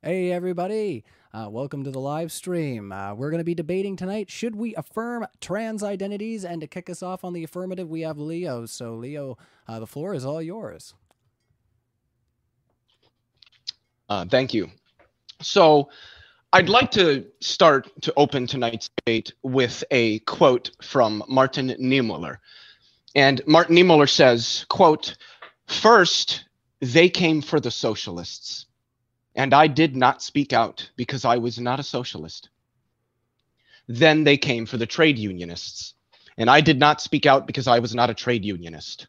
Hey, everybody. Uh, welcome to the live stream. Uh, we're going to be debating tonight should we affirm trans identities? And to kick us off on the affirmative, we have Leo. So, Leo, uh, the floor is all yours. Uh, thank you. So, I'd like to start to open tonight's debate with a quote from Martin Niemöller. And Martin Niemöller says, quote, first, they came for the socialists and I did not speak out because I was not a socialist. Then they came for the trade unionists, and I did not speak out because I was not a trade unionist.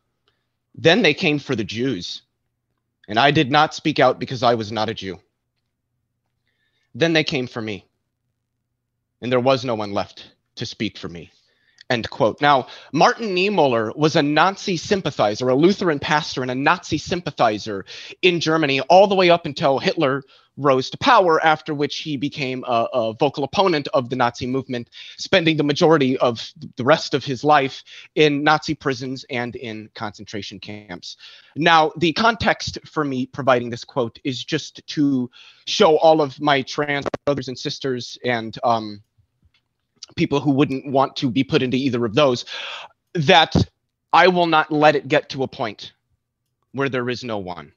Then they came for the Jews, and I did not speak out because I was not a Jew. Then they came for me, and there was no one left to speak for me. End quote. Now, Martin Niemöller was a Nazi sympathizer, a Lutheran pastor and a Nazi sympathizer in Germany all the way up until Hitler rose to power, after which he became a, a, vocal opponent of the Nazi movement, spending the majority of the rest of his life in Nazi prisons and in concentration camps. Now, the context for me providing this quote is just to show all of my trans brothers and sisters and um, people who wouldn't want to be put into either of those, that I will not let it get to a point where there is no one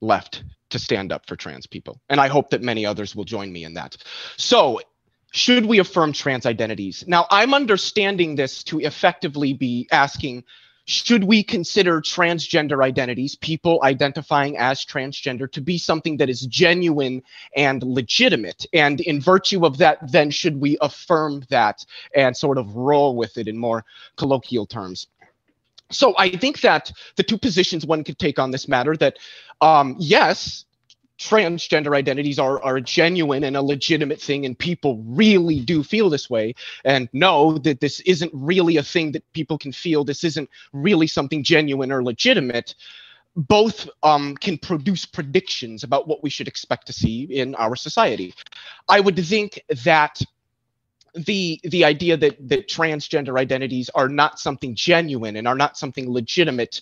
left to stand up for trans people. And I hope that many others will join me in that. So, should we affirm trans identities? Now, I'm understanding this to effectively be asking should we consider transgender identities, people identifying as transgender, to be something that is genuine and legitimate? And in virtue of that, then should we affirm that and sort of roll with it in more colloquial terms? So I think that the two positions one could take on this matter that, um, yes, transgender identities are, are a genuine and a legitimate thing and people really do feel this way and know that this isn't really a thing that people can feel. This isn't really something genuine or legitimate. Both um, can produce predictions about what we should expect to see in our society. I would think that the the idea that that transgender identities are not something genuine and are not something legitimate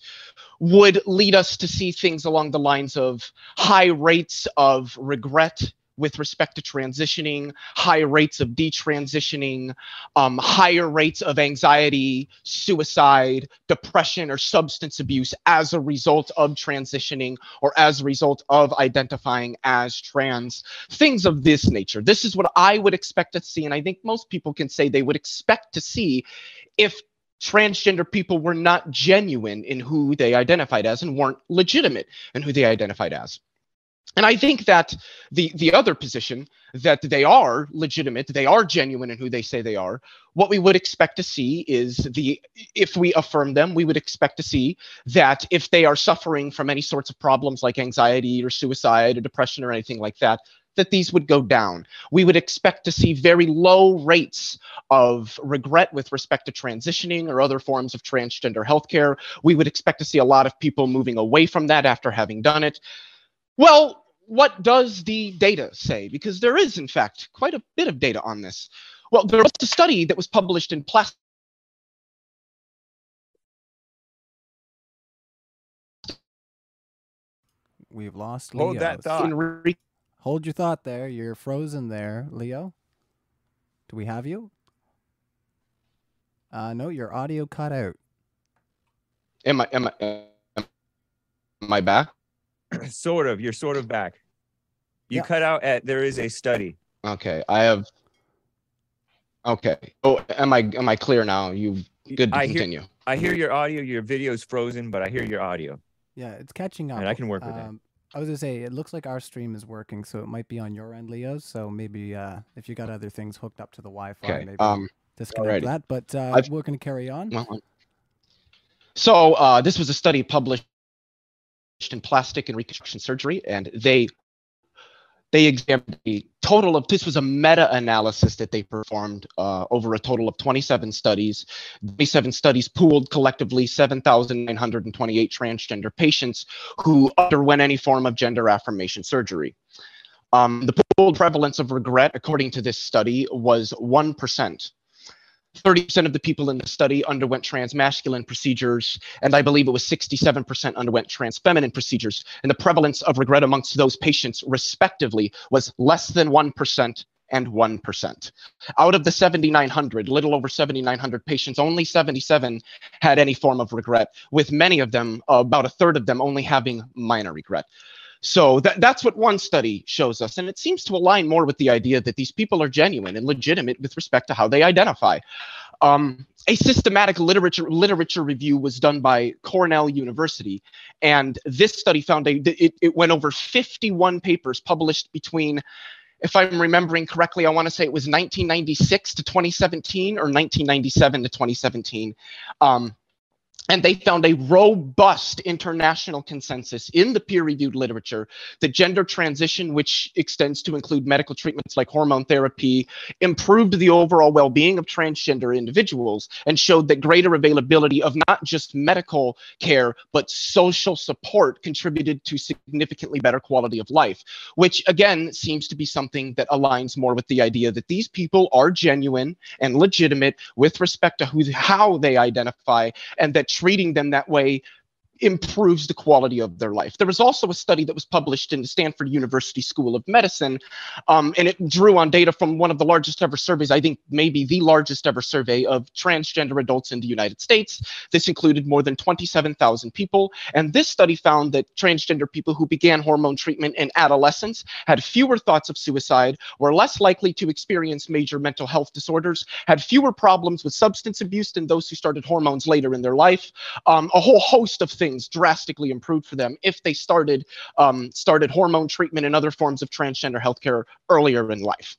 would lead us to see things along the lines of high rates of regret with respect to transitioning, high rates of detransitioning, um, higher rates of anxiety, suicide, depression, or substance abuse as a result of transitioning or as a result of identifying as trans, things of this nature. This is what I would expect to see, and I think most people can say they would expect to see if transgender people were not genuine in who they identified as and weren't legitimate in who they identified as. And I think that the the other position that they are legitimate, they are genuine in who they say they are. What we would expect to see is the if we affirm them, we would expect to see that if they are suffering from any sorts of problems like anxiety or suicide or depression or anything like that, that these would go down. We would expect to see very low rates of regret with respect to transitioning or other forms of transgender healthcare. We would expect to see a lot of people moving away from that after having done it. Well, what does the data say? Because there is, in fact, quite a bit of data on this. Well, there was a study that was published in Plastic. We've lost Leo. Hold that thought. Hold your thought there. You're frozen there, Leo. Do we have you? Uh, no, your audio cut out. Am I am I am I back? sort of. You're sort of back. You Yeah. cut out at there is a study. Okay, I have. Okay. Oh, am I am I clear now? You good to I hear- continue? I hear your audio. Your video's frozen, but I hear your audio. Yeah, it's catching up. And I can work with that. um, I was gonna say it looks like our stream is working, so it might be on your end, Leo. So maybe uh, if you got other things hooked up to the Wi-Fi, Okay. maybe Um. disconnect alrighty. that. But uh, I've- we're gonna carry on. Well, so uh, this was a study published in plastic and reconstruction surgery, and they they examined a total of this was a meta-analysis that they performed uh, over a total of 27 studies. 27 studies pooled collectively 7928 transgender patients who underwent any form of gender affirmation surgery. Um, the pooled prevalence of regret according to this study was 1% 30% of the people in the study underwent transmasculine procedures, and I believe it was 67% underwent transfeminine procedures. And the prevalence of regret amongst those patients, respectively, was less than 1% and 1%. Out of the 7,900, little over 7,900 patients, only 77 had any form of regret, with many of them, about a third of them, only having minor regret. So that, that's what one study shows us. And it seems to align more with the idea that these people are genuine and legitimate with respect to how they identify. Um, a systematic literature literature review was done by Cornell University, and this study found a it, it went over 51 papers published between if I'm remembering correctly, I want to say it was 1996 to 2017 or 1997 to 2017. Um, and they found a robust international consensus in the peer reviewed literature that gender transition, which extends to include medical treatments like hormone therapy, improved the overall well being of transgender individuals and showed that greater availability of not just medical care, but social support contributed to significantly better quality of life, which again seems to be something that aligns more with the idea that these people are genuine and legitimate with respect to who, how they identify and that treating them that way improves the quality of their life. There was also a study that was published in the Stanford University School of Medicine, um, and it drew on data from one of the largest ever surveys, I think maybe the largest ever survey of transgender adults in the United States. This included more than 27,000 people, and this study found that transgender people who began hormone treatment in adolescence had fewer thoughts of suicide, were less likely to experience major mental health disorders, had fewer problems with substance abuse than those who started hormones later in their life, um, a whole host of things things drastically improved for them if they started um, started hormone treatment and other forms of transgender healthcare earlier in life.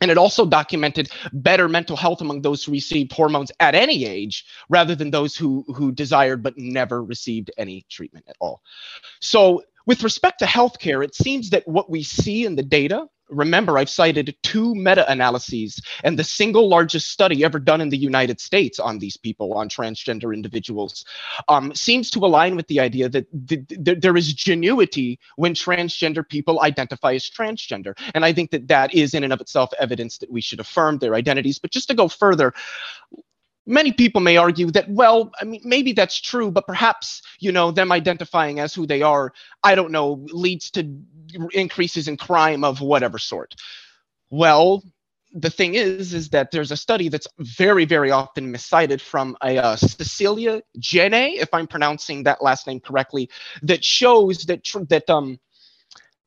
And it also documented better mental health among those who received hormones at any age rather than those who, who desired but never received any treatment at all. So, with respect to healthcare, it seems that what we see in the data remember, I've cited two meta analyses and the single largest study ever done in the United States on these people, on transgender individuals, um, seems to align with the idea that th- th- there is genuity when transgender people identify as transgender. And I think that that is, in and of itself, evidence that we should affirm their identities. But just to go further, many people may argue that well i mean maybe that's true but perhaps you know them identifying as who they are i don't know leads to increases in crime of whatever sort. Well the thing is is that there's a study that's very very often miscited from a uh, cecilia dhejne if i'm pronouncing that last name correctly that shows that tr- that um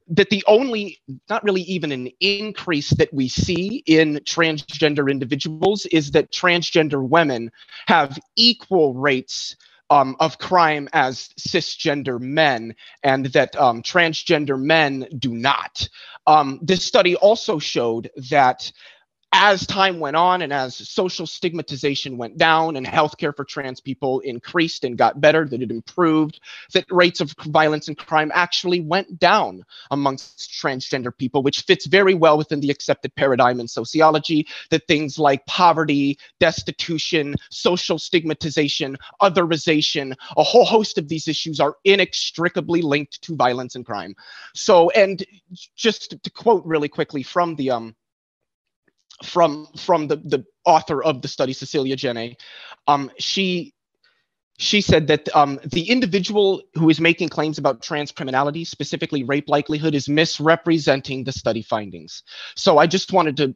that the only, not really even an increase that we see in transgender individuals is that transgender women have equal rates um, of crime as cisgender men, and that um, transgender men do not. Um, this study also showed that as time went on and as social stigmatization went down and healthcare for trans people increased and got better, that it improved, that rates of violence and crime actually went down amongst transgender people, which fits very well within the accepted paradigm in sociology that things like poverty, destitution, social stigmatization, otherization, a whole host of these issues are inextricably linked to violence and crime. So, and just to quote really quickly from the um from from the the author of the study, Cecilia Dhejne. Um, she she said that um, the individual who is making claims about trans criminality, specifically rape likelihood, is misrepresenting the study findings. So I just wanted to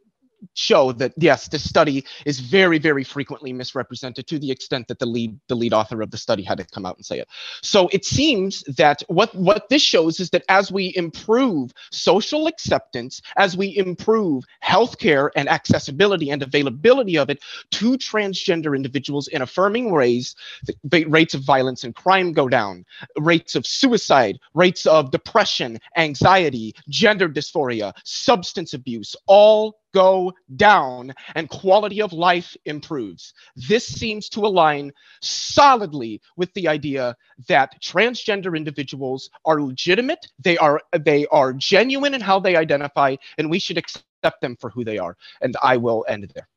show that yes, this study is very, very frequently misrepresented to the extent that the lead the lead author of the study had to come out and say it. So it seems that what what this shows is that as we improve social acceptance, as we improve healthcare and accessibility and availability of it to transgender individuals in affirming ways, the rates of violence and crime go down, rates of suicide, rates of depression, anxiety, gender dysphoria, substance abuse, all go down and quality of life improves. This seems to align solidly with the idea that transgender individuals are legitimate, they are they are genuine in how they identify and we should accept them for who they are. And I will end there.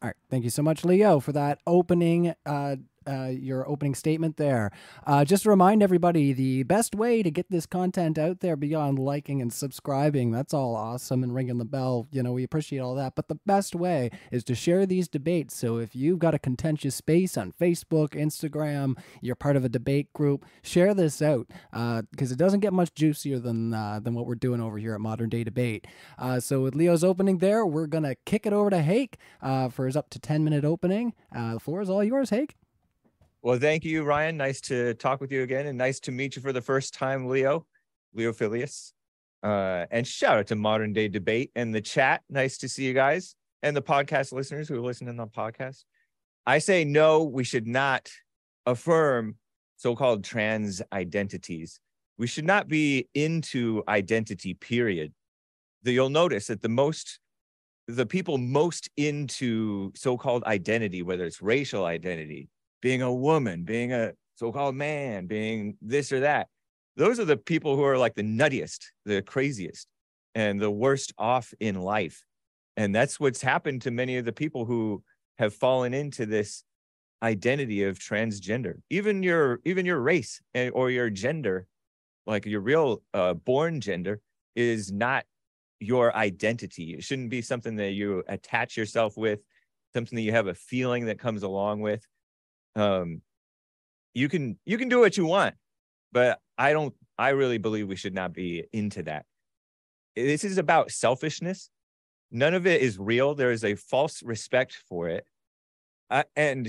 All right. Thank you so much, Leo, for that opening uh, uh, your opening statement there. Uh, just to remind everybody, the best way to get this content out there beyond liking and subscribing, that's all awesome, and ringing the bell, you know, we appreciate all that. But the best way is to share these debates. So if you've got a contentious space on Facebook, Instagram, you're part of a debate group, share this out because uh, it doesn't get much juicier than uh, than what we're doing over here at Modern Day Debate. Uh, so with Leo's opening there, we're gonna kick it over to Hake uh, for his up to ten minute opening. the floor is all yours, Hake. Well, thank you, Ryan. Nice to talk with you again, and nice to meet you for the first time, Leo, Leophilius. Uh, and shout out to Modern Day Debate and the chat. Nice to see you guys and the podcast listeners who are listening on the podcast. I say no, we should not affirm so-called trans identities. We should not be into identity. Period. You'll notice that the most the people most into so-called identity, whether it's racial identity, being a woman, being a so-called man, being this or that. Those are the people who are like the nuttiest, the craziest, and the worst off in life. And that's what's happened to many of the people who have fallen into this identity of transgender. Even your even your race eh, or your gender, like your real uh, born gender, is not your identity. It shouldn't be something that you attach yourself with, something that you have a feeling that comes along with um you can you can do what you want but i don't i really believe we should not be into that. This is about selfishness. None of it is real. There is a false respect for it. Uh, and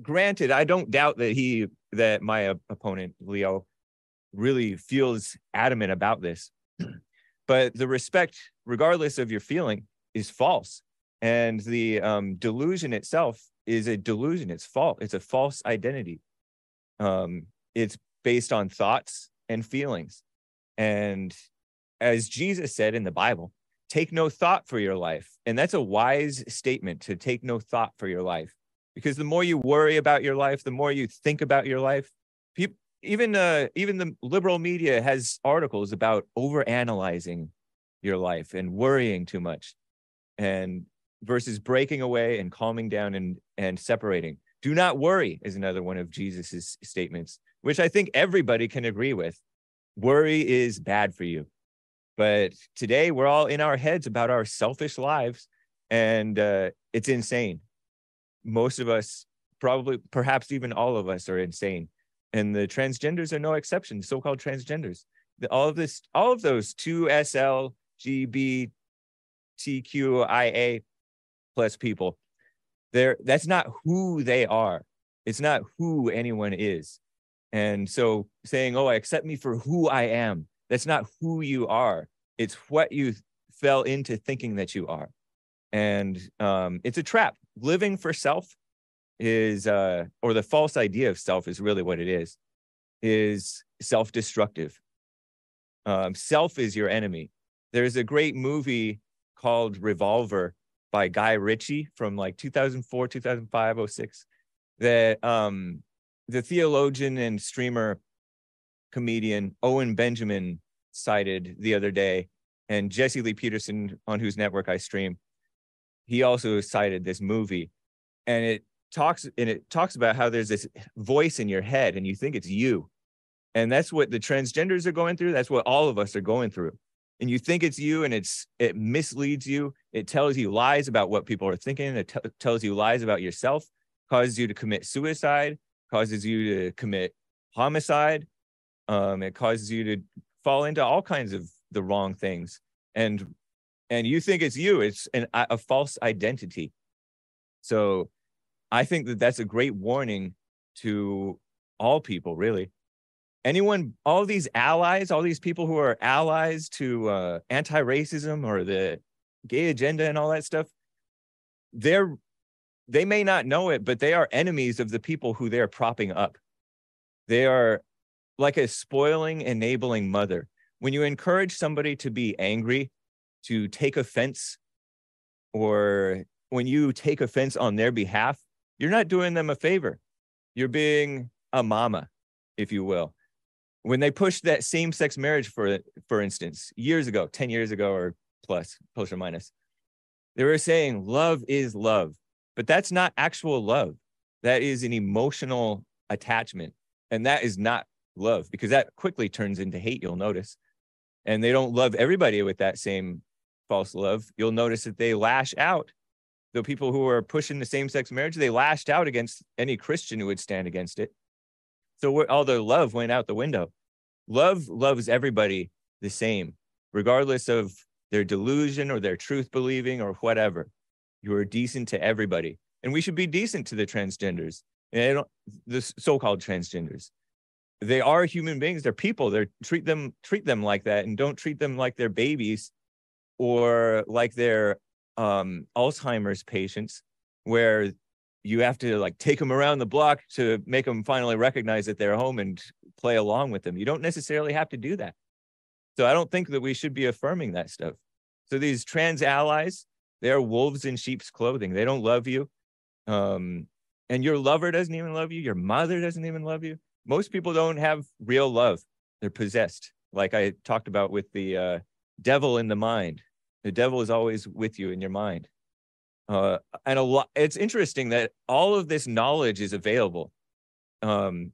granted i don't doubt that he that my opponent leo really feels adamant about this. But the respect regardless of your feeling is false. And the um, delusion itself is a delusion. It's false. It's a false identity. Um, it's based on thoughts and feelings. And as Jesus said in the Bible, take no thought for your life. And that's a wise statement to take no thought for your life. Because the more you worry about your life, the more you think about your life. People, even uh, even the liberal media has articles about overanalyzing your life and worrying too much. And versus breaking away and calming down and, and separating. Do not worry is another one of Jesus's statements, which I think everybody can agree with. Worry is bad for you. But today we're all in our heads about our selfish lives, and uh, it's insane. Most of us, probably, perhaps even all of us, are insane. And the transgenders are no exception, so called transgenders. The, all of this, all of those 2SL, GBTQIA plus people they're that's not who they are. It's not who anyone is. And so saying oh I accept me for who i am that's not who you are. It's what you fell into thinking that you are. And um, it's a trap. Living for self is uh, or the false idea of self is really what it is is self-destructive. Um, self is your enemy. There's a great movie called revolver by Guy Ritchie from like 2004, 2005, 06, that um, the theologian and streamer comedian Owen Benjamin cited the other day, and Jesse Lee Peterson, on whose network I stream, he also cited this movie, and it talks and it talks about how there's this voice in your head, and you think it's you, and that's what the transgenders are going through. That's what all of us are going through. And you think it's you and it's it misleads you it tells you lies about what people are thinking it t- tells you lies about yourself causes you to commit suicide causes you to commit homicide um, it causes you to fall into all kinds of the wrong things. And and you think it's you it's an, a false identity. So i think that that's a great warning to all people really. Anyone, all these allies, all these people who are allies to uh, anti-racism or the gay agenda and all that stuff, they're they may not know it, but they are enemies of the people who they're propping up. They are like a spoiling, enabling mother. When you encourage somebody to be angry, to take offense, or when you take offense on their behalf, you're not doing them a favor. You're being a mama, if you will when they pushed that same-sex marriage for for instance years ago 10 years ago or plus plus or minus they were saying love is love but that's not actual love That is an emotional attachment. And that is not love because that quickly turns into hate, you'll notice. And they don't love everybody with that same false love. You'll notice that they lash out. The people who are pushing the same sex marriage, they lashed out against any Christian who would stand against it. So all their love went out the window. Love loves everybody the same, regardless of their delusion or their truth believing or whatever. You are decent to everybody. And we should be decent to the transgenders, and the so-called transgenders. They are human beings. They're people. They're treat them treat them like that, and don't treat them like they're babies or like they're um, Alzheimer's patients, where you have to like take them around the block to make them finally recognize that they're home and play along with them. You don't necessarily have to do that. So I don't think that we should be affirming that stuff. So these trans allies, they're wolves in sheep's clothing. They don't love you. Um, and your lover doesn't even love you. Your mother doesn't even love you. Most people don't have real love. They're possessed, like I talked about with the uh, devil in the mind. The devil is always with you in your mind. Uh, and a lot, it's interesting that all of this knowledge is available. Um,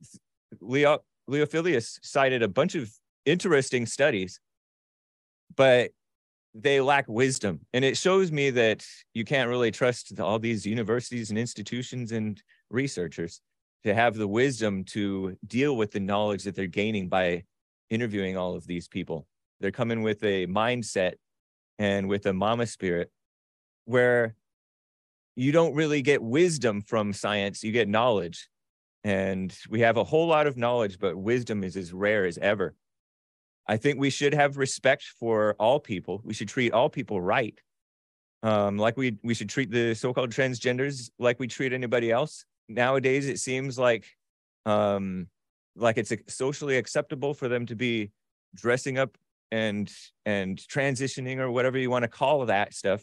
Leo, Leophilius cited a bunch of interesting studies, but they lack wisdom. And it shows me that you can't really trust all these universities and institutions and researchers to have the wisdom to deal with the knowledge that they're gaining by interviewing all of these people. They're coming with a mindset and with a mama spirit where you don't really get wisdom from science, you get knowledge. And we have a whole lot of knowledge, but wisdom is as rare as ever. I think we should have respect for all people. We should treat all people right. Um, like we we should treat the so-called transgenders like we treat anybody else. Nowadays, it seems like um, like it's socially acceptable for them to be dressing up and and transitioning or whatever you want to call that stuff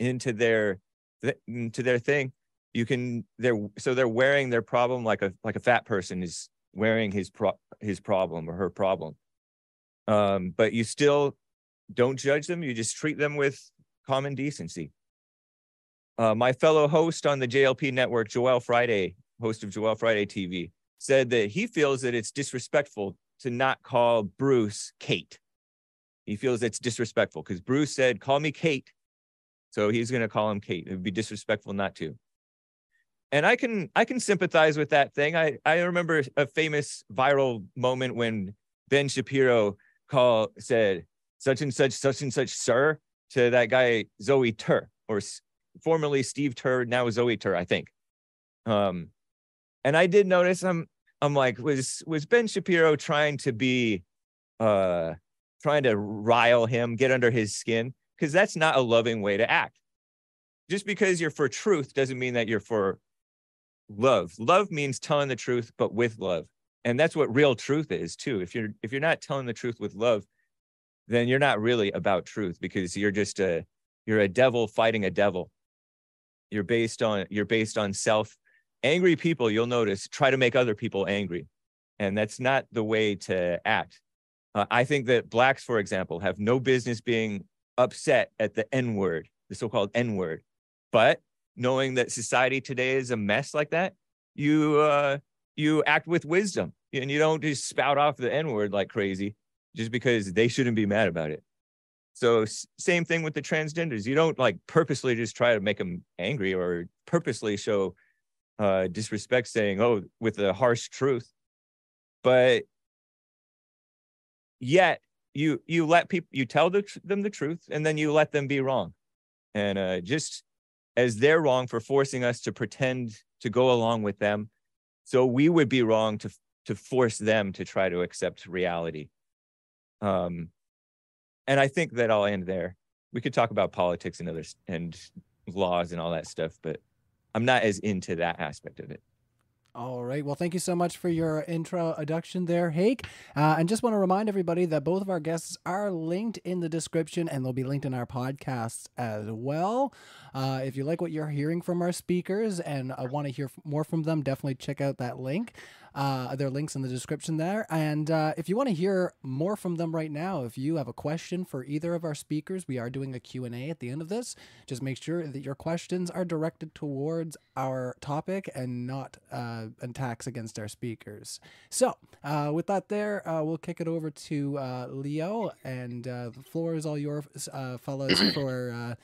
into their into their thing. You can they're so they're wearing their problem like a like a fat person is wearing his pro his problem or her problem um, but you still don't judge them. You just treat them with common decency. Uh, my fellow host on the JLP network, Joel Friday, host of Joel Friday TV, said that he feels that it's disrespectful to not call Bruce Kate. He feels it's disrespectful because Bruce said, Call me Kate. So he's going to call him Kate. It would be disrespectful not to. And I can I can sympathize with that thing. I, I remember a famous viral moment when Ben Shapiro call said such and such, such and such, sir, to that guy Zoe Tur, or formerly Steve Tur, now Zoe Tur, I think. Um, and I did notice I'm I'm like, was was Ben Shapiro trying to be uh trying to rile him, get under his skin? Because that's not a loving way to act. Just because you're for truth doesn't mean that you're for love. Love means telling the truth, but with love and that's what real truth is too. If you're if you're not telling the truth with love then you're not really about truth because you're just a you're a devil fighting a devil. You're based on you're based on self. Angry people you'll notice try to make other people angry and that's not the way to act. Uh, i think that blacks for example have no business being upset at the n word the so-called n word. But knowing that society today is a mess like that you uh you act with wisdom and you don't just spout off the N word like crazy just because they shouldn't be mad about it. So same thing with the transgenders. You don't like purposely just try to make them angry or purposely show uh, disrespect, saying "oh" with a harsh truth, but yet you you let people you tell the, them the truth and then you let them be wrong, and uh, just as they're wrong for forcing us to pretend to go along with them so we would be wrong to to force them to try to accept reality. Um, and I think that I'll end there. We could talk about politics and others and laws and all that stuff, but I'm not as into that aspect of it. All right. Well, thank you so much for your introduction there, Hake. Uh, and just want to remind everybody that both of our guests are linked in the description and they'll be linked in our podcasts as well. Uh, if you like what you're hearing from our speakers and uh, want to hear more from them, definitely check out that link. Uh, there are links in the description there. And uh, if you want to hear more from them right now, if you have a question for either of our speakers, we are doing a Q&A at the end of this. Just make sure that your questions are directed towards our topic and not uh, attacks against our speakers. So uh, with that there, uh, we'll kick it over to uh, Leo. And uh, the floor is all yours, uh, fellas, for...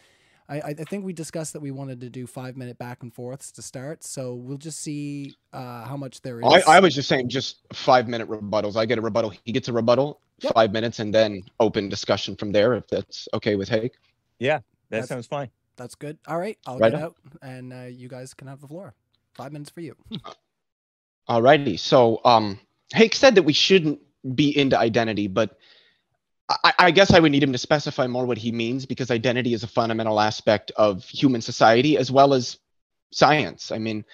I, I think we discussed that we wanted to do five minute back and forths to start. So we'll just see uh, how much there is. I, I was just saying just five minute rebuttals. I get a rebuttal. He gets a rebuttal, Yep. five minutes, and then open discussion from there if that's okay with Hake. Yeah, that That's- sounds fine. That's good. All right, I'll Right get on. out, and uh, you guys can have the floor. Five minutes for you. Alrighty. So um Hake said that we shouldn't be into identity, but I, I guess I would need him to specify more what he means because identity is a fundamental aspect of human society as well as science. I mean,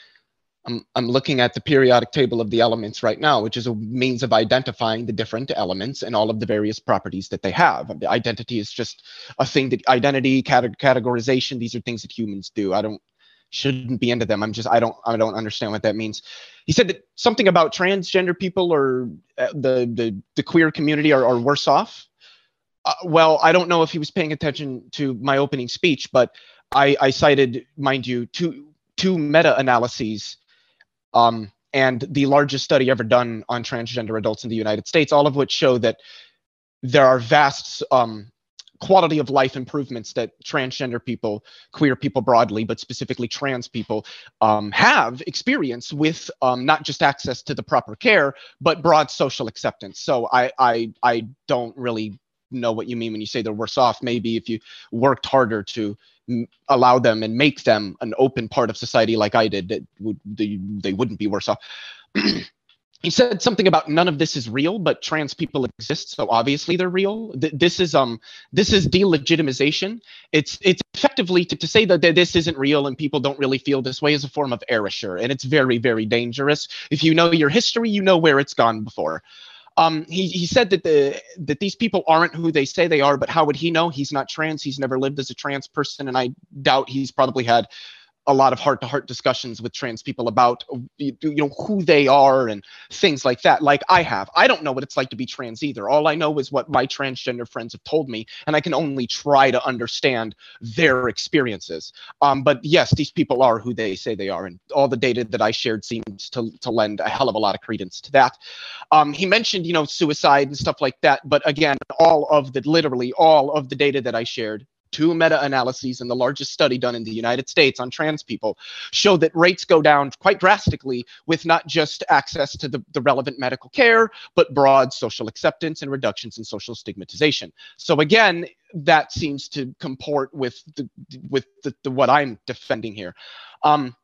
I'm I'm looking at the periodic table of the elements right now, which is a means of identifying the different elements and all of the various properties that they have. The identity is just a thing that identity, cate- categorization, these are things that humans do. I don't shouldn't be into them. I'm just I don't I don't understand what that means. He said that something about transgender people or uh, the the the queer community are, are worse off. Uh, well, I don't know if he was paying attention to my opening speech, but I, I cited, mind you, two two meta analyses, um, and the largest study ever done on transgender adults in the United States, all of which show that there are vast um, quality of life improvements that transgender people, queer people broadly, but specifically trans people, um, have experience with um, not just access to the proper care, but broad social acceptance. So I I I don't really know what you mean when you say they're worse off. Maybe if you worked harder to allow them and make them an open part of society like I did, that would they, they wouldn't be worse off. he said something about none of this is real, but trans people exist, so obviously they're real. Th- this is um this is delegitimization. It's it's effectively to, to say that th- this isn't real and people don't really feel this way is a form of erasure, and it's very very dangerous. If you know your history, you know where it's gone before. Um, he, he said that the that these people aren't who they say they are, but how would he know? He's not trans. He's never lived as a trans person, and I doubt he's probably had a lot of heart-to-heart discussions with trans people about you you know who they are and things like that. Like I have, I don't know what it's like to be trans either. All I know is what my transgender friends have told me, and I can only try to understand their experiences. Um, but yes, these people are who they say they are, and all the data that I shared seems to to lend a hell of a lot of credence to that. Um, he mentioned, you know, suicide and stuff like that. But again, all of the literally all of the data that I shared, two meta-analyses and the largest study done in the United States on trans people, show that rates go down quite drastically with not just access to the, the relevant medical care, but broad social acceptance and reductions in social stigmatization. So again, that seems to comport with the with the, the what I'm defending here. Um,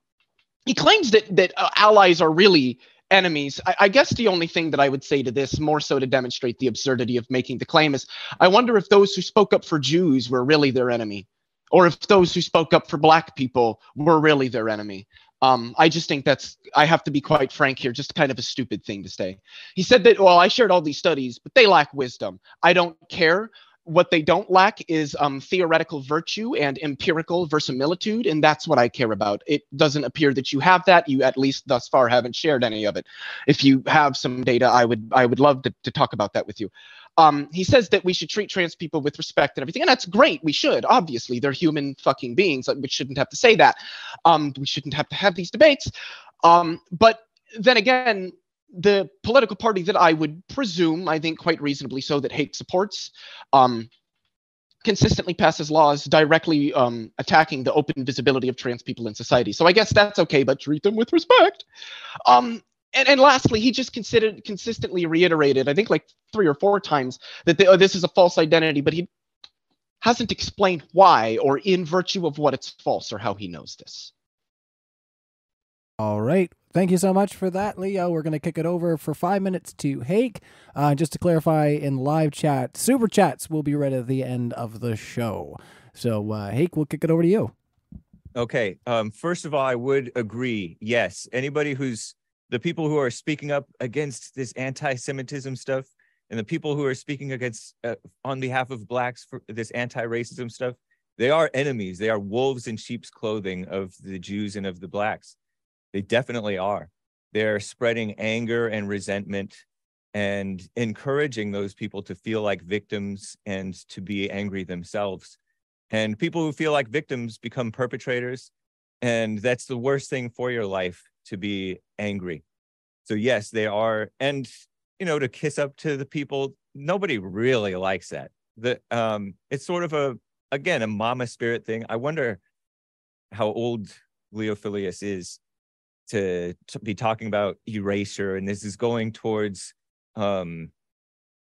he claims that that uh, allies are really enemies. I, I guess the only thing that I would say to this, more so to demonstrate the absurdity of making the claim, is I wonder if those who spoke up for Jews were really their enemy, or if those who spoke up for Black people were really their enemy. Um, I just think that's, I have to be quite frank here, just kind of a stupid thing to say. He said that, well, I shared all these studies, but they lack wisdom. I don't care. What they don't lack is um, theoretical virtue and empirical verisimilitude, and that's what I care about. It doesn't appear that you have that. You, at least thus far, haven't shared any of it. If you have some data, I would I would love to, to talk about that with you. Um, he says that we should treat trans people with respect and everything, and that's great. We should. Obviously, they're human fucking beings. We shouldn't have to say that. Um, we shouldn't have to have these debates. Um, but then again, the political party that I would presume, I think quite reasonably so, that Hake supports, um, consistently passes laws directly um, attacking the open visibility of trans people in society. So I guess that's okay, but treat them with respect. Um, and, and lastly, he just considered consistently reiterated, I think like three or four times, that the, oh, this is a false identity, but he hasn't explained why or in virtue of what it's false or how he knows this. All right. Thank you so much for that, Leo. We're going to kick it over for five minutes to Hake. Uh, just to clarify, in live chat, super chats will be read at the end of the show. So, uh, Hake, we'll kick it over to you. Okay. Um, first of all, I would agree. Yes, anybody who's the people who are speaking up against this anti-Semitism stuff, and the people who are speaking against uh, on behalf of blacks for this anti-racism stuff, they are enemies. They are wolves in sheep's clothing of the Jews and of the blacks. They definitely are. they're spreading anger and resentment and encouraging those people to feel like victims and to be angry themselves. And people who feel like victims become perpetrators. And that's the worst thing for your life to be angry. So, yes, they are. And, you know, to kiss up to the people, nobody really likes that. The, um, it's sort of a, again, a mama spirit thing. I wonder how old Leophilius is to, be talking about erasure. And this is going towards um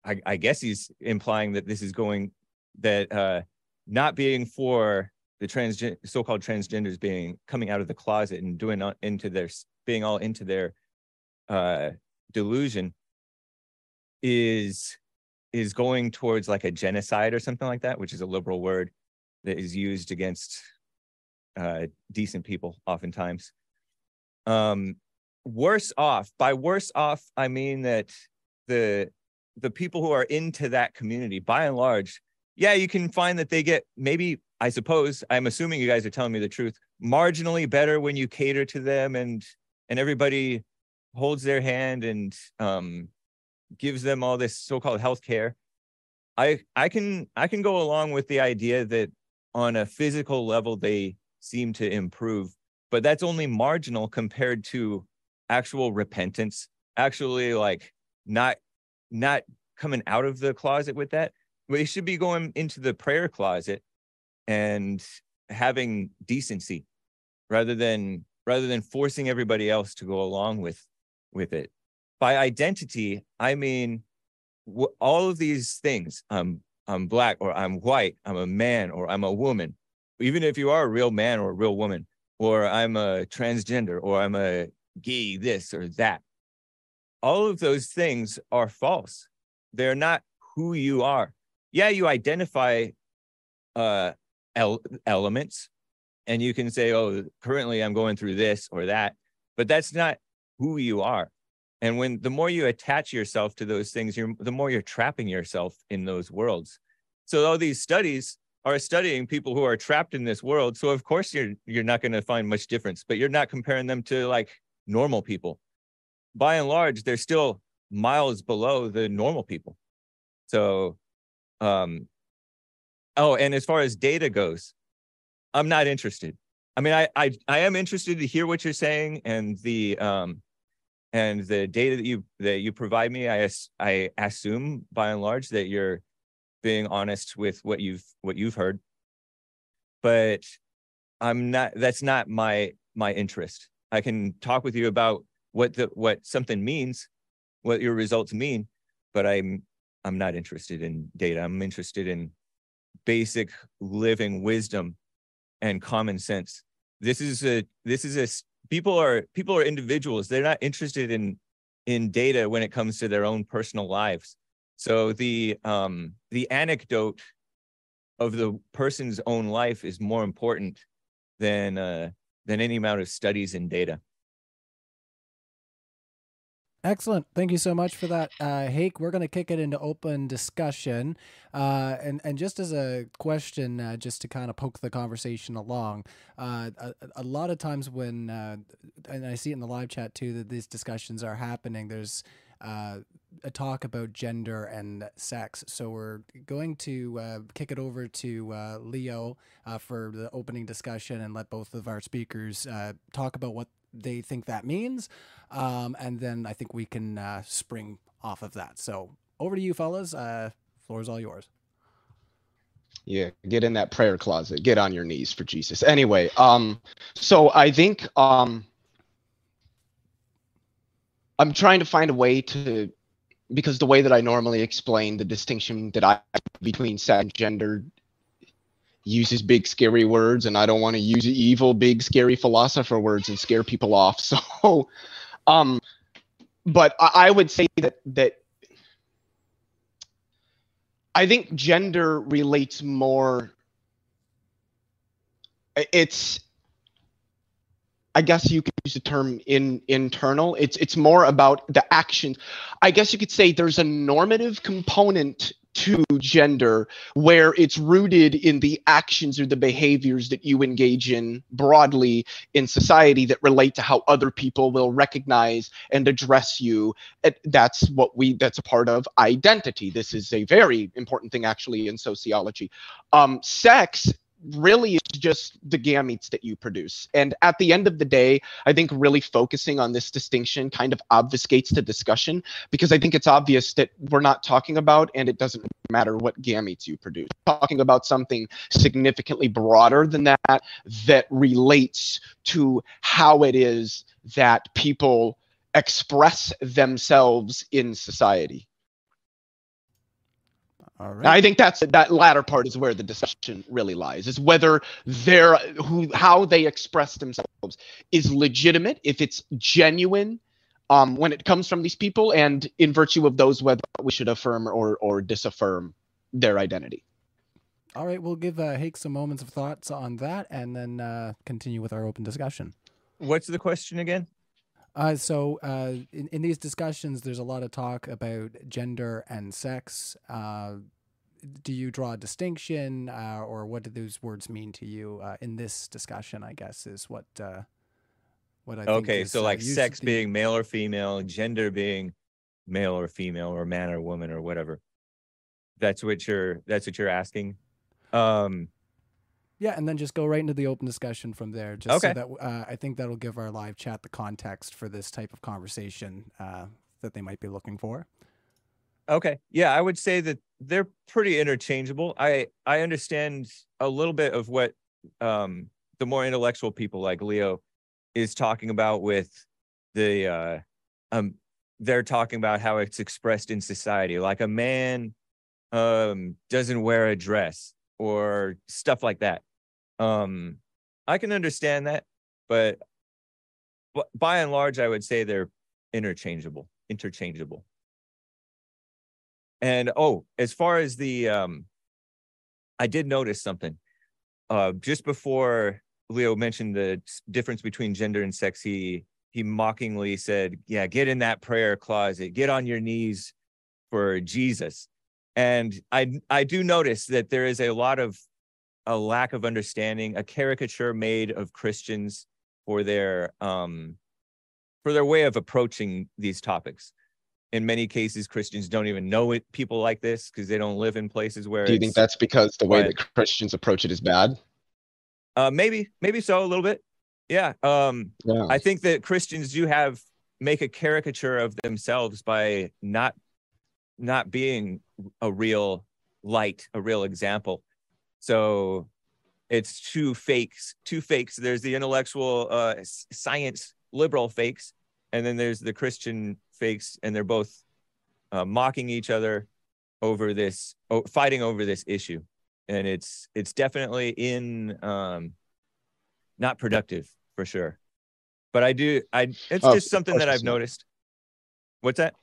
I, I guess he's implying that this is going that uh not being for the trans so-called transgenders being coming out of the closet and doing into their being all into their uh delusion is is going towards like a genocide or something like that which is a liberal word that is used against uh decent people oftentimes um worse off by worse off i mean that the the people who are into that community by and large yeah you can find that they get maybe i suppose i'm assuming you guys are telling me the truth marginally better when you cater to them and and everybody holds their hand and um gives them all this so-called health care i i can i can go along with the idea that on a physical level they seem to improve but that's only marginal compared to actual repentance actually like not not coming out of the closet with that. They should be going into the prayer closet and having decency rather than rather than forcing everybody else to go along with with it. By identity i mean all of these things i'm i'm black or i'm white i'm a man or i'm a woman. Even if you are a real man or a real woman or i'm a transgender or i'm a gay this or that all of those things are false. They're not who you are. Yeah, you identify uh, el- elements and you can say, oh, currently I'm going through this or that, but that's not who you are. And when the more you attach yourself to those things, you're, the more you're trapping yourself in those worlds. So all these studies are studying people who are trapped in this world. So of course you're you're not going to find much difference, but you're not comparing them to like normal people by and large, they're still miles below the normal people. So, um, oh, and as far as data goes, I'm not interested. I mean, I, I, I am interested to hear what you're saying and the, um, and the data that you that you provide me. I I assume by and large that you're being honest with what you've what you've heard, but I'm not. That's not my my interest. I can talk with you about what the what something means, what your results mean, but I'm I'm not interested in data. I'm interested in basic living wisdom and common sense. This is a this is a people are people are individuals. They're not interested in in data when it comes to their own personal lives. So the um the anecdote of the person's own life is more important than uh than any amount of studies and data. Excellent. Thank you so much for that, uh, Hake. We're going to kick it into open discussion, uh, and and just as a question, uh, just to kind of poke the conversation along. Uh, a, a, lot of times when, uh, and I see it in the live chat too, that these discussions are happening. There's uh, a talk about gender and sex. So we're going to uh, kick it over to uh, Leo uh, for the opening discussion and let both of our speakers talk about what they think that means. Um, and then I think we can uh, spring off of that. So over to you, fellas. Uh, floor is all yours. Yeah, get in that prayer closet. Get on your knees for Jesus. Anyway, um, so I think um, I'm trying to find a way to, because the way that I normally explain the distinction that I between sex and gender uses big scary words and i don't want to use evil big scary philosopher words and scare people off so um but I, I would say that that i think gender relates more it's I guess you could use the term in internal. It's it's more about the actions. I guess you could say there's a normative component to gender where it's rooted in the actions or the behaviors that you engage in broadly in society that relate to how other people will recognize and address you that's what we that's a part of identity this is a very important thing actually in sociology um, sex really is just the gametes that you produce. And at the end of the day, I think really focusing on this distinction kind of obfuscates the discussion because I think it's obvious that we're not talking about, and it doesn't matter what gametes you produce, talking about something significantly broader than that that relates to how it is that people express themselves in society. All And right. I think that's that latter part is where the discussion really lies, is whether they're who how they express themselves is legitimate, if it's genuine, um, when it comes from these people, and in virtue of those, whether we should affirm or or disaffirm their identity. All right. We'll give uh, Hake some moments of thoughts on that, and then uh, continue with our open discussion. What's the question again? Uh, so uh, in, in these discussions, there's a lot of talk about gender and sex. Uh, do you draw a distinction, uh, or what do those words mean to you uh, in this discussion? I guess is what uh, what I think Okay, is, so like sex being male or female, gender being male or female, or man or woman or whatever. That's what you're. That's what you're asking. Um. Yeah, and then just go right into the open discussion from there. Just so that uh, I think that'll give our live chat the context for this type of conversation uh, that they might be looking for. Okay. Yeah, I would say that they're pretty interchangeable. I I understand a little bit of what um the more intellectual people like Leo is talking about with the uh um they're talking about how it's expressed in society like a man um doesn't wear a dress or stuff like that. Um I can understand that, but by and large I would say they're interchangeable, interchangeable. And oh, as far as the um I did notice something. Uh just before Leo mentioned the difference between gender and sex, he he mockingly said, Yeah, get in that prayer closet, get on your knees for Jesus. And I I do notice that there is a lot of a lack of understanding, a caricature made of Christians for their um for their way of approaching these topics in many cases christians don't even know it people like this because they don't live in places where Do you think that's because the way that Christians approach it is bad? uh maybe maybe so a little bit yeah um Yeah. i think that christians do have make a caricature of themselves by not not being a real light a real example. So it's two fakes two fakes. There's the intellectual uh science liberal fakes and then there's the christian fakes and they're both uh, mocking each other over this oh, fighting over this issue. And it's it's definitely in um not productive for sure. But i do i it's Oh, just something that i've noticed. What's that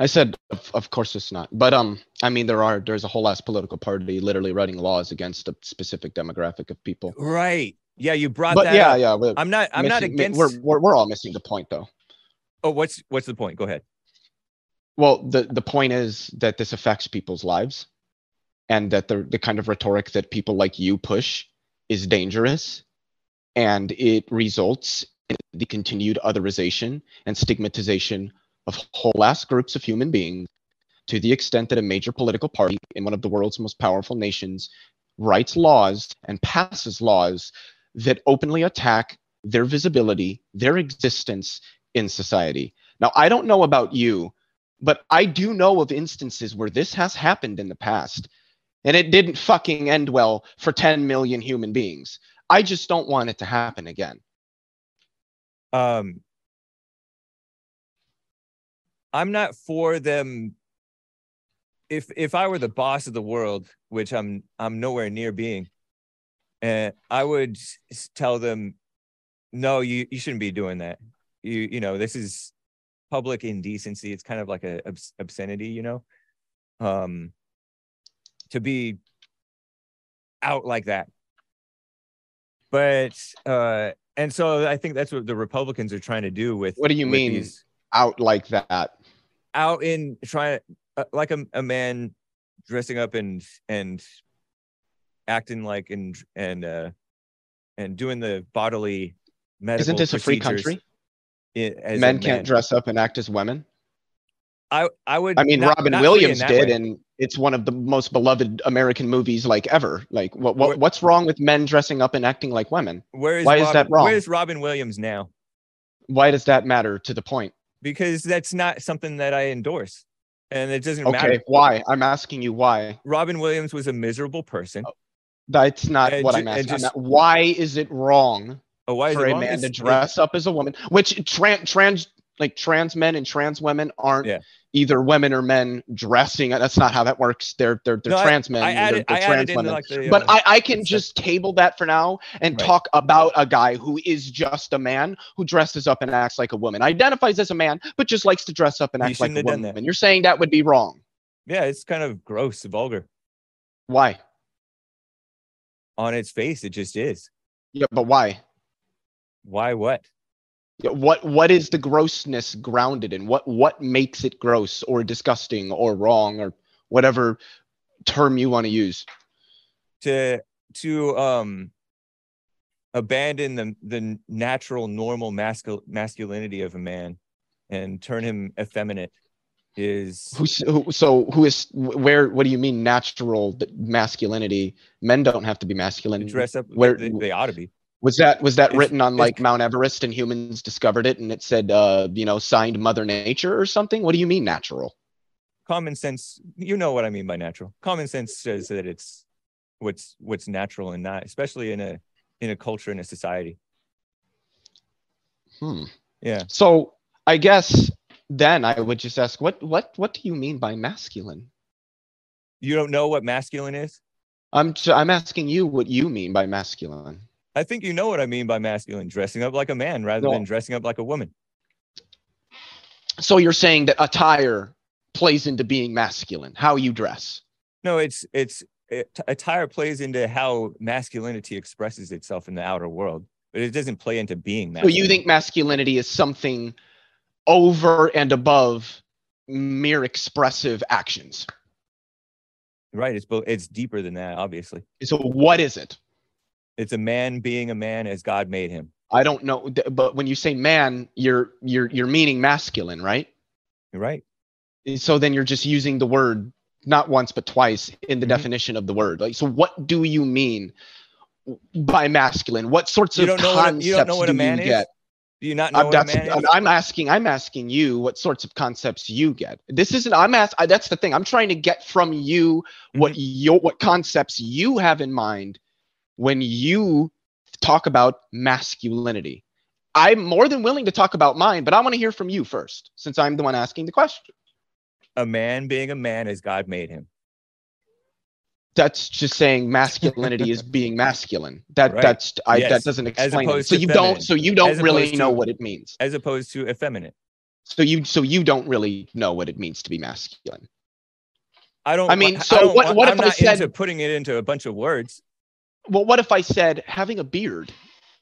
I said, of, of course it's not. But um, I mean, there are there's a whole ass political party literally writing laws against a specific demographic of people. right yeah you brought But that yeah, up. yeah, i'm not i'm not missing- mi- against We're, we're we're all missing the point though. oh what's what's the point go ahead Well, the the point is that this affects people's lives, and that the the kind of rhetoric that people like you push is dangerous, and it results in the continued otherization and stigmatization of whole ass groups of human beings, to the extent that a major political party in one of the world's most powerful nations writes laws and passes laws that openly attack their visibility, their existence in society. Now, I don't know about you, but I do know of instances where this has happened in the past and it didn't fucking end well for 10 million human beings. I just don't want it to happen again. um i'm not for them if if i were the boss of the world which i'm i'm nowhere near being and i would tell them no you you shouldn't be doing that you you know this is public indecency it's kind of like a obs- obscenity you know um to be out like that but uh and so i think that's what the republicans are trying to do with What do you with mean? these Out like that. Out in trying uh, like a, a man dressing up and and acting like and and uh and doing the bodily medical Isn't this a free country? Men can't dress up and act as women. I I would. I mean, not- Robin not Williams did, way. and it's one of the most beloved American movies like ever. Like, what, Where- what what's wrong with men dressing up and acting like women? Where is why is that wrong? Where's Robin Williams now? Why does that matter to the point? Because that's not something that I endorse, and it doesn't Okay, matter. why? I'm asking you why. Robin Williams was a miserable person. Oh, that's not And what ju- I'm asking. I'm not- why is it wrong Oh, why is for it a man It's- to dress up as a woman? Which tran trans like trans men and trans women aren't Yeah. either women or men dressing. That's not how that works. They're they're, they're No, I- trans men. I they're- added, they're I trans added women. like the. but uh, I, I can just table that for now and Right. talk about a guy who is just a man who dresses up and acts like a woman, identifies as a man, but just likes to dress up and act like a shouldn't have done woman. And you're saying that would be wrong. yeah, it's kind of gross, vulgar Why? on its face. It just is. Yeah, but why? Why? What? What what is the grossness grounded in? What what makes it gross or disgusting or wrong or whatever term you want to use? to to um abandon the the natural normal mascul- masculinity of a man and turn him effeminate is Who's who, so who is where? What do you mean natural masculinity? Men don't have to be masculine. dress up Where- they, they ought to be Was that was that written on like Mount Everest and humans discovered it and it said uh you know signed Mother Nature or something? What do you mean natural? common sense you know what i mean by natural common sense says that it's what's what's natural and not especially in a in a culture in a society Hmm. yeah So I guess then I would just ask what what what do you mean by masculine? you don't know what masculine is I'm I'm asking you what you mean by masculine. I think you know what i mean by masculine dressing up like a man rather No. than dressing up like a woman So you're saying that attire plays into being masculine, how you dress. No, it's it's it, attire plays into how masculinity expresses itself in the outer world, but it doesn't play into being So you think masculinity is something over and above mere expressive actions. right? It's it's deeper than that. Obviously, So what is it? It's a man being a man as God made him. I don't know, but when you say man, you're you're you're meaning masculine, right? You're right. So then you're just using the word not once but twice in the Mhm. definition of the word. Like, so what do you mean by masculine? What sorts You of don't know what a- concepts you don't know what a do man you is? get? Do you not know I'm, what a man is? I'm- asking. I'm asking you what sorts of concepts you get. This isn't. I'm asking. That's the thing. I'm trying to get from you what Mm-hmm. your what concepts you have in mind when you talk about masculinity. I'm more than willing to talk about mine, but I want to hear from you first, since I'm the one asking the question. A man being a man as God made him. That's just saying masculinity is being masculine. That Right. that's I, that doesn't explain it. So you feminine. don't. So you don't really opposed know what it means. as opposed to effeminate. So you so you don't really know what it means to be masculine. I don't. I mean, so don't what- what I'm if I said- putting it into a bunch of words? Well what if i said having a beard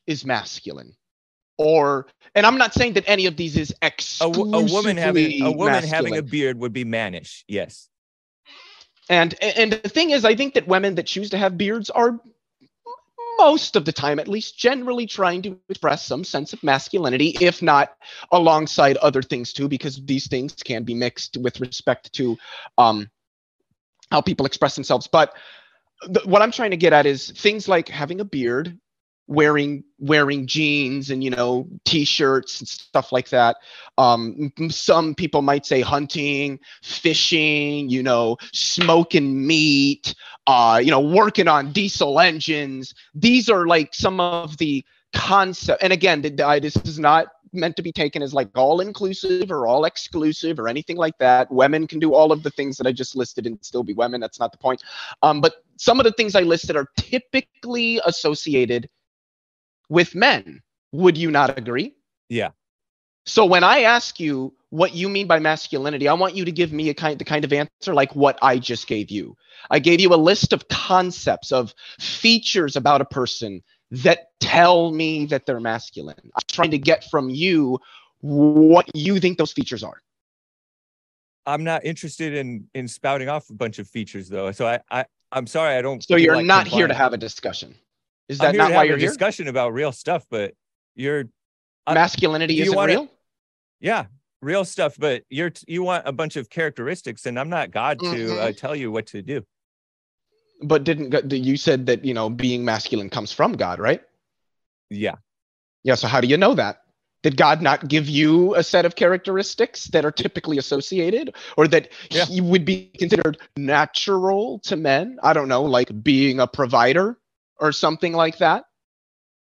is masculine or and i'm not saying that any of these is A, exclusively wo- a woman having a woman having a beard would be mannish. Yes. and and the thing is i think that women that choose to have beards are most of the time at least generally trying to express some sense of masculinity if not alongside other things too because these things can be mixed with respect to um how people express themselves but the, what i'm trying to get at is things like having a beard wearing wearing jeans and you know t-shirts and stuff like that. Um some people might say hunting fishing you know smoking meat uh you know working on diesel engines. These are like some of the concept and again th- I- this is not meant to be taken as like all inclusive or all exclusive or anything like that. Women can do all of the things that i just listed and still be women. That's not the point. Um but some of the things i listed are typically associated with men. Would you not agree? Yeah. so when I ask you what you mean by masculinity, I want you to give me a kind the kind of answer like what I just gave you. I gave you a list of concepts of features about a person that tell me that they're masculine. I'm trying to get from you what you think those features are. I'm not interested in in spouting off a bunch of features though. So I I I'm sorry I don't. So you're like not here to have a discussion. Is that not why you're a here? discussion about real stuff, but you're Masculinity do you isn't wanna- real. yeah real stuff. But you're you want a bunch of characteristics, and I'm not God to uh, Mhm. tell you what to do. But didn't you said that you know being masculine comes from God, right? Yeah. Yeah. So how do you know that? Did God not give you a set of characteristics that are typically associated, or that Yeah. he would be considered natural to men? I don't know, like being a provider or something like that.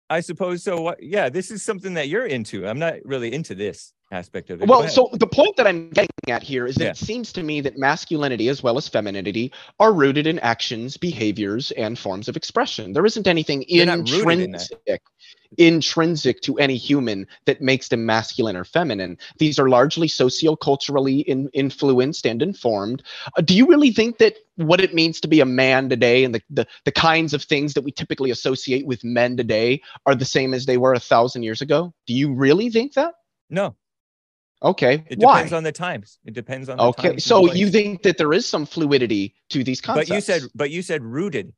I suppose so. What? Yeah, this is something that you're into. I'm not really into this aspect of it. Well, so the point that I'm getting at here is that Yeah. it seems to me that masculinity as well as femininity are rooted in actions, behaviors, and forms of expression. There isn't anything They're rooted in intrinsic intrinsic to any human that makes them masculine or feminine. These are largely socioculturally in, influenced and informed. Uh, do you really think that what it means to be a man today and the, the, the kinds of things that we typically associate with men today are the same as they were a thousand years ago? Do you really think that? no, Okay. it Why? depends on the times. It depends on the Okay, so you think that there is some fluidity to these concepts? but you said but you said rooted.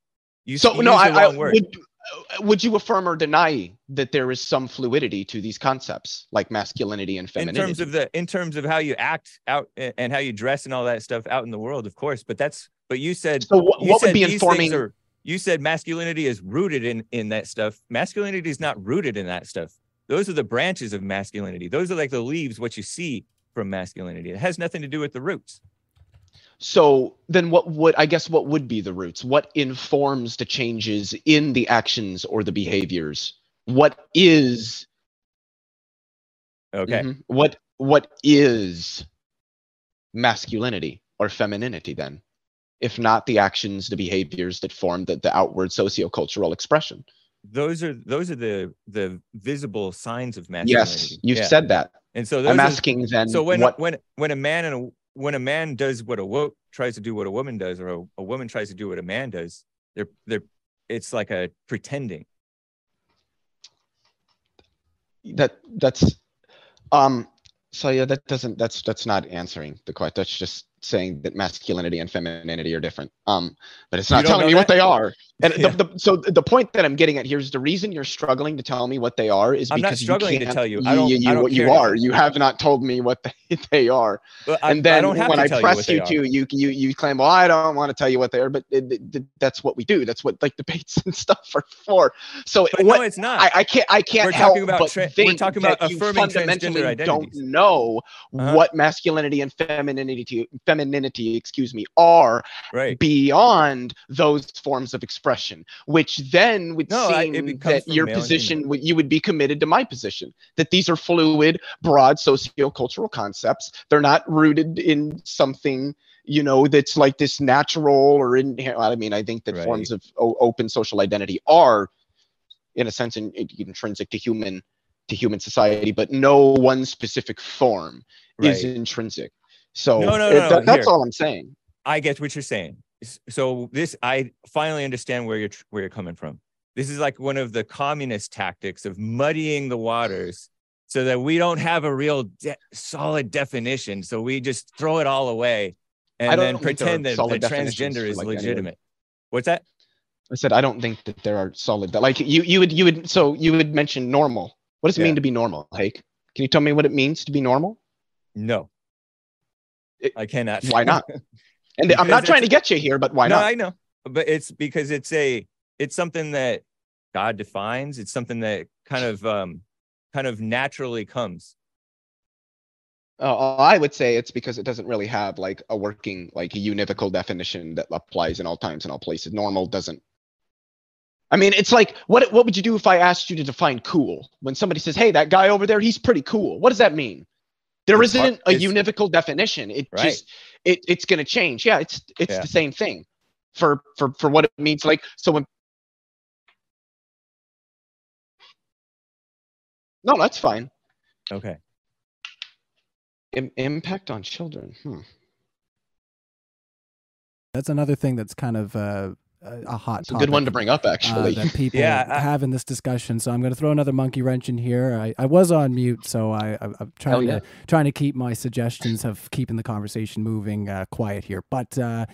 You so. you No, I, I would. uh, Would you affirm or deny that there is some fluidity to these concepts, like masculinity and femininity? in terms of the in terms of how you act out and how you dress and all that stuff out in the world, of course. But that's but you said so, what, what would be informing? Are, you said masculinity is rooted in in that stuff. Masculinity is not rooted in that stuff. Those are the branches of masculinity. Those are like the leaves, what you see from masculinity. It has nothing to do with the roots. So then, what would I guess? What would be the roots? What informs the changes in the actions or the behaviors? What is Okay. Mhm. What what is masculinity or femininity then? If not the actions, the behaviors that form the, the outward sociocultural expression. Those are those are the the visible signs of masculinity. Yes, you've Yeah. said that. And so those I'm are- asking then so when what when when a man and a when a man does what a wo- tries to do what a woman does or a, a woman tries to do what a man does they're they're it's like a pretending that that's um so yeah that doesn't that's that's not answering the question that's just saying that masculinity and femininity are different um but it's not telling me what they are and Yeah. the, the, so the point that i'm getting at here is the reason you're struggling to tell me what they are is I'm not because struggling you to tell you. I don't- you, I don't you are you have not told me what they, they are but I, and then I don't have when to I tell press you, to, you, you you claim, well, I don't want to tell you what they are, but it, it- that's what we do. That's what like debates and stuff are for. So but what no it's not I, I can't I can't We're help but tra- we're think talking that you affirming fundamentally transgender don't know Uh-huh. what masculinity and femininity femininity excuse me are right beyond those forms of expression, which then would No, seem becomes that your position would you would be committed to my position that these are fluid, broad sociocultural concepts. They're not rooted in something you know that's like this natural or in. I mean, I think that Right. forms of o- open social identity are, in a sense, in, in- intrinsic to human to human society, but no one specific form is intrinsic. So No, no, no, that- that's all I'm saying. I get what you're saying. So this, I finally understand where you're where you're coming from. This is like one of the communist tactics of muddying the waters, so that we don't have a real de- solid definition. So we just throw it all away, and then think there are pretend that, definitions transgender is like, legitimate. What's that? I said I don't think that there are solid like you you would you would so you would mention normal. What does it Yeah. mean to be normal, Hake? Can you tell me what it means to be normal? No, It- I cannot. Why not? And I'm not trying to get you here, but why no, not? I know, but it's because it's a it's something that God defines. It's something that kind of um kind of naturally comes. Uh, I would say it's because it doesn't really have like a working like a univocal definition that applies in all times and all places. Normal doesn't. I mean, it's like what what would you do if I asked you to define cool? When somebody says, "Hey, that guy over there, he's pretty cool." What does that mean? There It's hard- isn't a univocal definition. It Right. just it it's going to change. Yeah, it's it's Yeah. the same thing for for for what it means. Like so when. No, that's fine. Okay. Im- impact on children. Hmm. That's another thing that's kind of uh, a, a hot It's a good one to bring up, uh, actually. that people Yeah, I- have in this discussion. So I'm going to throw another monkey wrench in here. I, I was on mute, so I, I, I'm trying yeah. to trying to keep my suggestions of keeping the conversation moving uh, quiet here. But uh,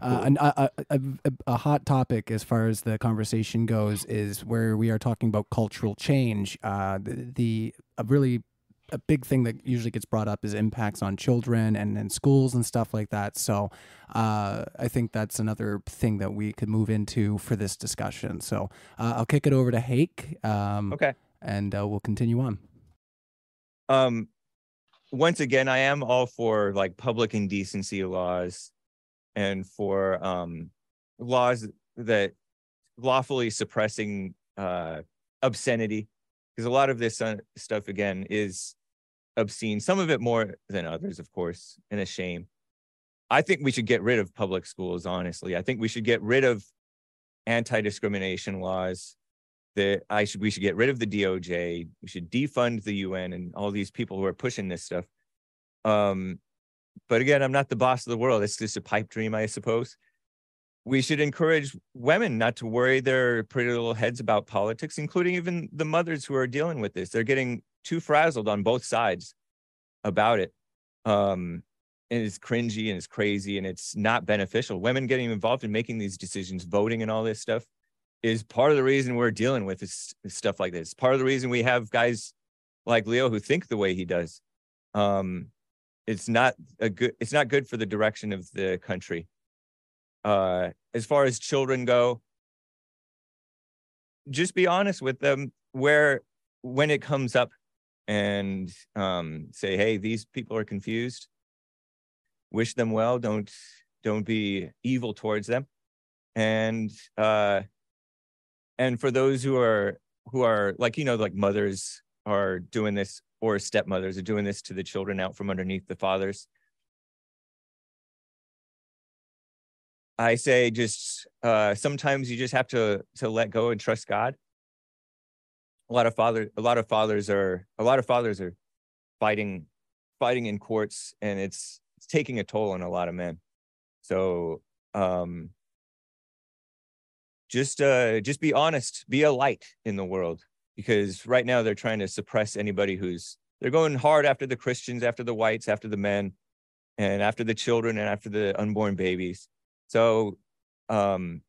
uh, an, a, a, a, a hot topic as far as the conversation goes is where we are talking about cultural change. Uh, the, the a really a big thing that usually gets brought up is impacts on children and, and schools and stuff like that. So uh, I think that's another thing that we could move into for this discussion. So uh, I'll kick it over to Hake. Um, Okay. And uh, we'll continue on. um once again i am all for like public indecency laws and for um laws that lawfully suppressing uh obscenity because a lot of this uh, stuff again is obscene some of it more than others of course and a shame i think we should get rid of public schools honestly i think we should get rid of anti-discrimination laws that I should we should get rid of the DOJ. We should defund the UN and all these people who are pushing this stuff. Um, but again, I'm not the boss of the world. It's just a pipe dream, I suppose. We should encourage women not to worry their pretty little heads about politics, including even the mothers who are dealing with this. They're getting too frazzled on both sides about it. Um, and it's cringy and it's crazy and it's not beneficial. Women getting involved in making these decisions, voting and all this stuff is part of the reason we're dealing with this stuff like this. Part of the reason we have guys like Leo who think the way he does. Um, it's not a good. It's not good for the direction of the country. Uh, as far as children go, just be honest with them where when it comes up, and um, say, "Hey, these people are confused." Wish them well. Don't don't be evil towards them, and uh, and for those who are who are like you know like mothers are doing this or stepmothers are doing this to the children out from underneath the fathers i say just uh sometimes you just have to to let go and trust god a lot of father a lot of fathers are a lot of fathers are fighting fighting in courts and it's it's taking a toll on a lot of men. So um just uh just be honest be a light in the world because right now they're trying to suppress anybody who's they're going hard after the christians after the whites after the men and after the children and after the unborn babies. So um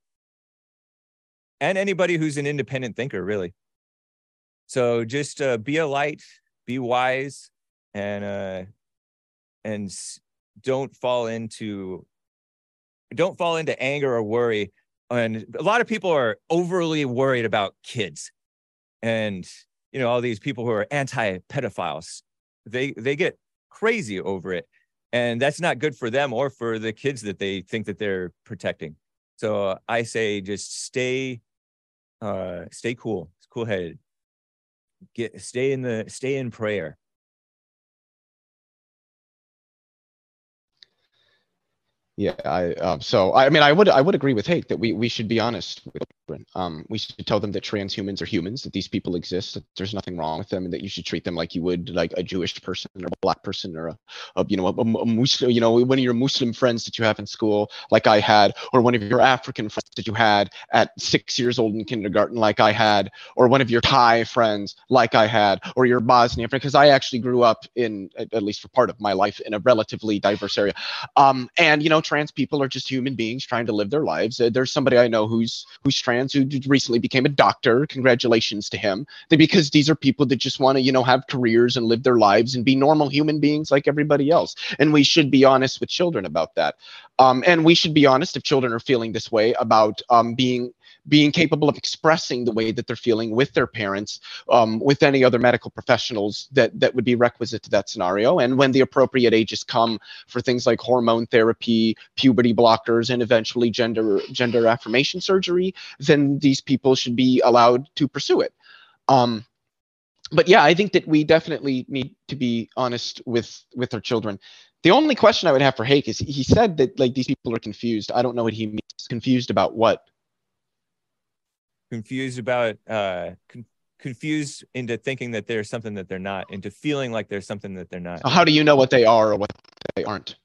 and anybody who's an independent thinker really so just uh, be a light be wise and uh and don't fall into don't fall into anger or worry. And a lot of people are overly worried about kids. And you know all these people who are anti-pedophiles they they get crazy over it. And that's not good for them or for the kids that they think that they're protecting. So uh, i say just stay uh stay cool cool headed get stay in the stay in prayer Yeah, I um, so I mean I would I would agree with Hake that we we should be honest with. Um, we should tell them that transhumans are humans, that these people exist, that there's nothing wrong with them, and that you should treat them like you would like a Jewish person or a black person or a, a you know a, a Muslim you know one of your Muslim friends that you have in school like I had, or one of your African friends that you had at six years old in kindergarten like I had, or one of your Thai friends like I had, or your Bosnian friend because I actually grew up in at least for part of my life in a relatively diverse area. Um, and you know trans people are just human beings trying to live their lives. Uh, there's somebody i know who's who's trans who recently became a doctor congratulations to him. Because these are people that just want to you know have careers and live their lives and be normal human beings like everybody else. And we should be honest with children about that. Um, and we should be honest if children are feeling this way about um, being being capable of expressing the way that they're feeling with their parents um, with any other medical professionals that that would be requisite to that scenario and when the appropriate ages come for things like hormone therapy, puberty blockers, and eventually gender gender affirmation surgery, then these people should be allowed to pursue it. Um, but yeah, I think that we definitely need to be honest with with our children. The only question I would have for Hake is he said that like these people are confused. I don't know what he means. Confused about what? Confused about uh con- confused into thinking that there's something that they're not into feeling like there's something that they're not How do you know what they are or what they aren't?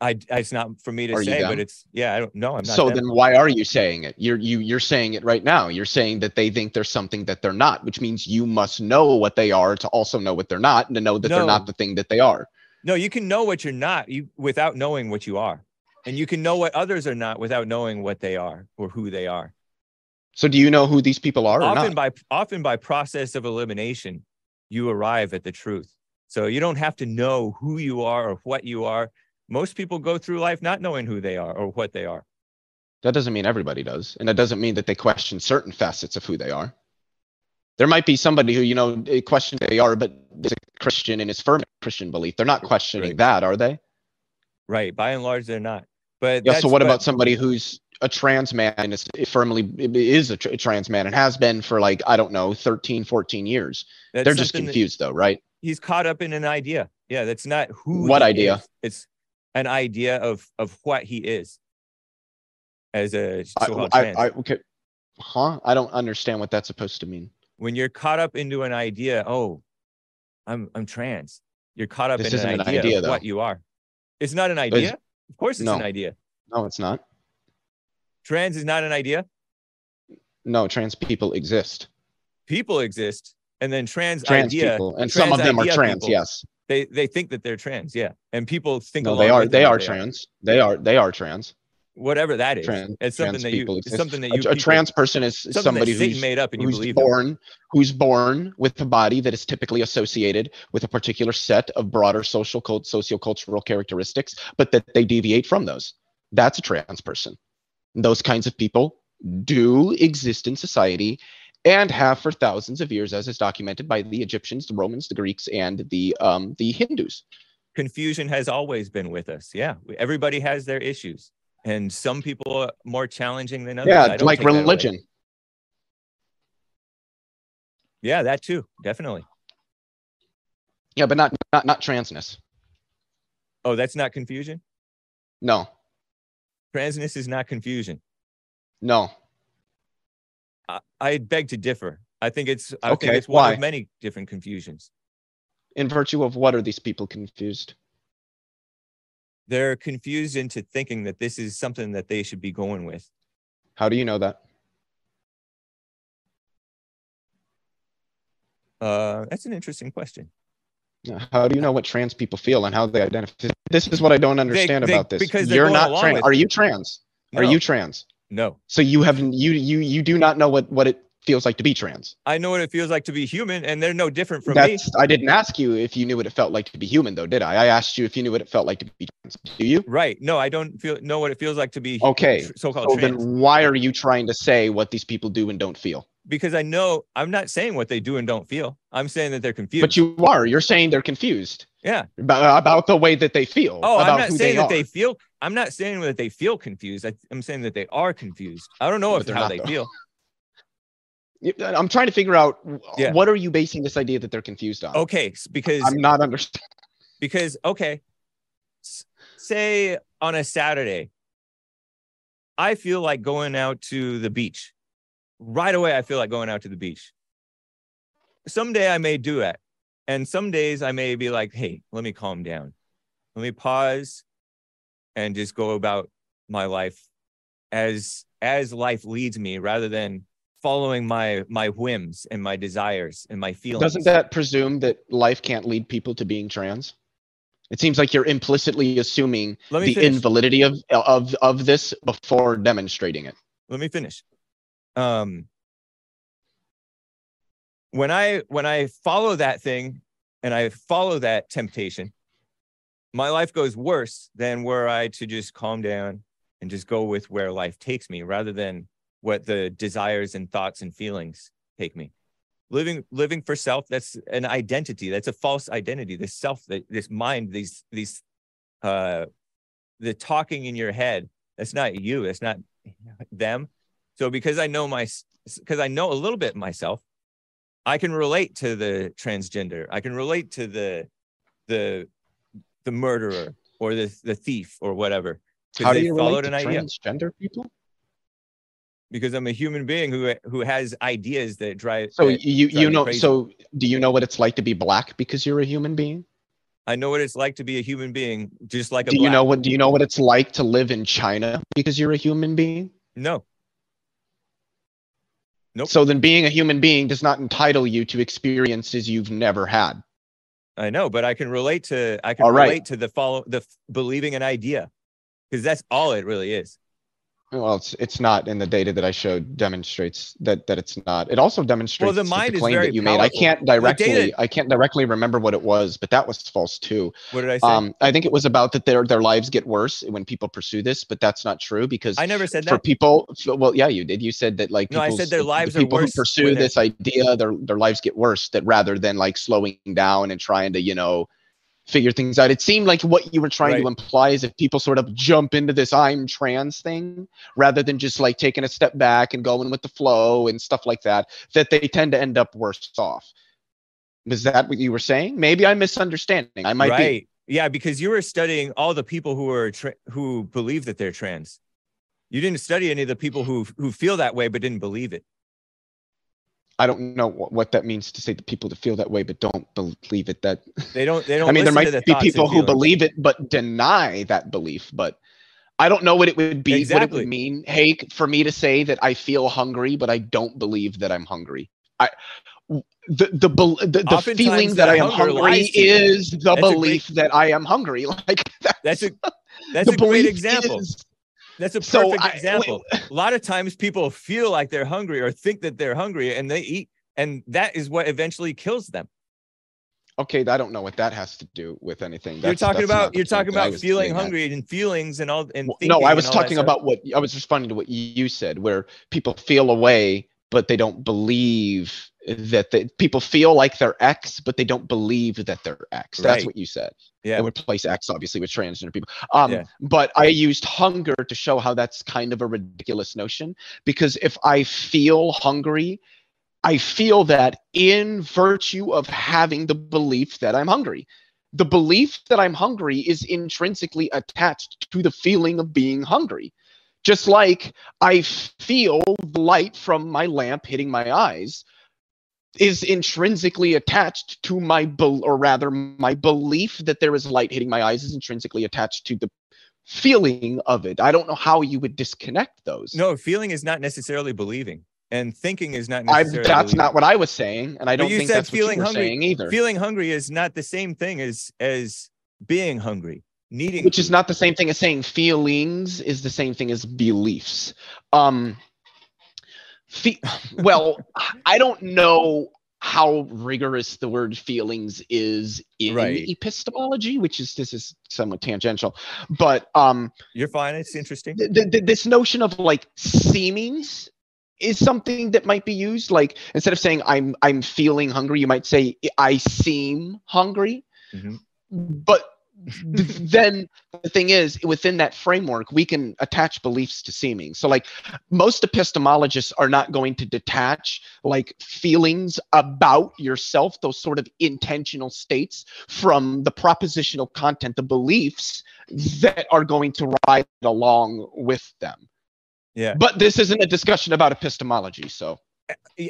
I it's not for me to Are say, but it's yeah. I don't know. I'm not. so them. then why are you saying it? You're you you're saying it right now. You're saying that they think there's something that they're not, which means you must know what they are to also know what they're not and to know that they're not the thing that they are. no, you can know what you're not you without knowing what you are, and you can know what others are not without knowing what they are or who they are. So do you know who these people are or often by often by process of elimination you arrive at the truth so you don't have to know who you are or what you are most people go through life not knowing who they are or what they are That doesn't mean everybody does. And that doesn't mean that they question certain facets of who they are. There might be somebody who, you know, questions they are, but is a Christian and is firm in Christian belief. They're not questioning Right. that, are they? right by and large they're not but Yeah. So what but- about somebody who's a trans man is firmly is a, tr- trans man and has been for like, I don't know, 13, 14 years. that's They're just confused though, right? he's caught up in an idea yeah that's not who What idea? is. it's an idea of of what he is as a I, I, trans. I, okay. Huh? I don't understand what that's supposed to mean. when you're caught up into an idea, oh, I'm I'm trans. You're caught up This in an an idea, idea, of though. what you are. It's not an It's- idea. Of course, it's no. an idea. No, it's not. Trans is not an idea. No, trans people exist. People exist, and then trans, Trans idea. people, and some of them are trans. people. Yes. They they think that they're trans. Yeah, and people think No, they are. They are trans. They are. They are trans. Whatever that is, Trans. it's something that you. exist. something that A- you. a, people- trans person is somebody who's made up, and you believe them. born who's born with a body that is typically associated with a particular set of broader social cult sociocultural characteristics but that they deviate from those that's a trans person those kinds of people do exist in society and have for thousands of years as is documented by the egyptians the romans the greeks and the um the hindus confusion has always been with us. Yeah, everybody has their issues, and some people are more challenging than others. I yeah like take that religion Yeah, that too, definitely. yeah but not not not transness Oh, that's not confusion. no Transness is not confusion. no I, I beg to differ. I think it's. I Okay, think it's one why? of many different confusions. in virtue of what are these people confused They're confused into thinking that this is something that they should be going with. how do you know that Uh, that's an interesting question. How do you know what trans people feel and how they identify? This is what I don't understand they- about this. because You're not trans. Are you trans? Are you trans? No, So you have you you you do not know what what it feels like to be trans. I know what it feels like to be human, and they're no different from me. I didn't ask you if you knew what it felt like to be human though, did I? I asked you if you knew what it felt like to be trans. Do you? Right? No, I don't feel know what it feels like to be Okay. so-called So trans. then why are you trying to say what these people do and don't feel? Because I know I'm not saying what they do and don't feel. I'm saying that they're confused. But you are. You're saying they're confused yeah. about, about the way that they feel. Oh, I'm not saying they that are. they feel. I'm not saying that they feel confused. I, I'm saying that they are confused. I don't know But if they're how not, they though. feel. I'm trying to figure out Yeah. what are you basing this idea that they're confused on? Okay, because I'm not understanding. because okay, say on a Saturday, I feel like going out to the beach. Right away, I feel like going out to the beach. Someday I may do it, and some days I may be like, "Hey, let me calm down, let me pause, and just go about my life as as life leads me, rather than following my my whims and my desires and my feelings." Doesn't that presume that life can't lead people to being trans? It seems like you're implicitly assuming the finish. invalidity of of of this before demonstrating it. let me finish um when i when i follow that thing and i follow that temptation my life goes worse than were i to just calm down and just go with where life takes me rather than what the desires and thoughts and feelings take me. Living living for self that's an identity. That's a false identity. This self this mind these these uh the talking in your head that's not you. That's not them so because I know my because I know a little bit myself, I can relate to the transgender. I can relate to the the the murderer or the the thief or whatever. How do you relate to idea transgender people? because I'm a human being who who has ideas that drive. So that you drive you know crazy. so do you know what it's like to be black because you're a human being? I know what it's like to be a human being, just like a Do you know what do you know what it's like to live in China because you're a human being? No. Nope. So then being a human being does not entitle you to experiences you've never had. I know, but I can relate to I can right. relate to the follow the f- believing an idea. Because that's all it really is. Well, it's it's not in the data that I showed demonstrates that that it's not. It also demonstrates the mind is claim that you made. I can't directly data- I can't directly remember what it was, but that was false too. What did I say? Um, I think it was about that their their lives get worse when people pursue this, but that's not true because I never said that for people, well, yeah, you did. You said that like No, I said their the lives are people worse who pursue this idea, their their lives get worse. That rather than like slowing down and trying to you know figure things out, it seemed like what you were trying to imply is if people sort of jump into this "I'm trans" thing rather than just like taking a step back and going with the flow and stuff like that, that they tend to end up worse off. Was that what you were saying? Maybe I'm misunderstanding. I might be. Yeah, because you were studying all the people who are tra- who believe that they're trans. You didn't study any of the people who who feel that way but didn't believe it. I don't know what, that means to say the people to feel that way but don't believe it. That They don't. They don't. I mean, there might the be people who believe it but deny that belief. But I don't know what it would be. What it would mean, hey, for me to say that I feel hungry but I don't believe that I'm hungry. I the the the, the feeling that, that I am hungry is the That's a great- belief that I am hungry. Like That's a that's a great example. is- That's a so perfect I- example. A lot of times people feel like they're hungry or think that they're hungry and they eat, and that is what eventually kills them. okay, I don't know what that has to do with anything. you're talking that's about you're talking about feeling hungry and feelings and all and Well, no, I was talking about what I was responding to what you said, where people feel away but they don't believe that they, people feel like they're X, but they don't believe that they're X. That's Right. what you said. yeah. And replace X obviously with transgender people. Um, Yeah. but I used hunger to show how that's kind of a ridiculous notion because if I feel hungry, I feel that in virtue of having the belief that I'm hungry. The belief that I'm hungry is intrinsically attached to the feeling of being hungry. Just like I feel the light from my lamp hitting my eyes is intrinsically attached to my bel or rather my belief that there is light hitting my eyes is intrinsically attached to the feeling of it. I don't know how you would disconnect those. No, feeling is not necessarily believing, and thinking is not I, that's believing. not what I was saying, and I don't you think said that's what feeling you were hungry- saying either. Feeling hungry is not the same thing as as being hungry. Needing, which is not the same thing as saying feelings is the same thing as beliefs um fe- well i don't know how rigorous the word feelings is in Right. epistemology which is this is somewhat tangential but um You're fine. It's interesting. th- th- th- this notion of like seemings is something that might be used like instead of saying i'm i'm feeling hungry you might say i seem hungry Mhm. but then the thing is within that framework we can attach beliefs to seeming so like most epistemologists are not going to detach like feelings about yourself those sort of intentional states from the propositional content the beliefs that are going to ride along with them Yeah. but this isn't a discussion about epistemology so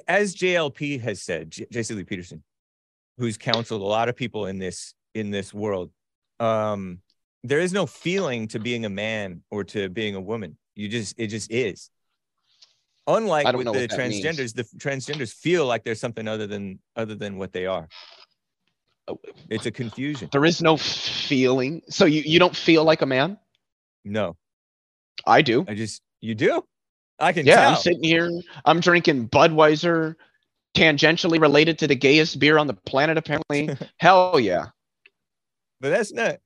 as JLP has said, J- Jesse Lee Peterson, who's counseled a lot of people in this in this world, um, there is no feeling to being a man or to being a woman. You just it just is. Unlike with the that means. transgenders, the transgenders feel like there's something other than other than what they are. Oh. It's a confusion. there is no feeling so you, you don't feel like a man No, i do I just you do. I can Yeah, tell. I'm sitting here. I'm drinking Budweiser, tangentially related to the gayest beer on the planet, apparently. Hell yeah. But that's not.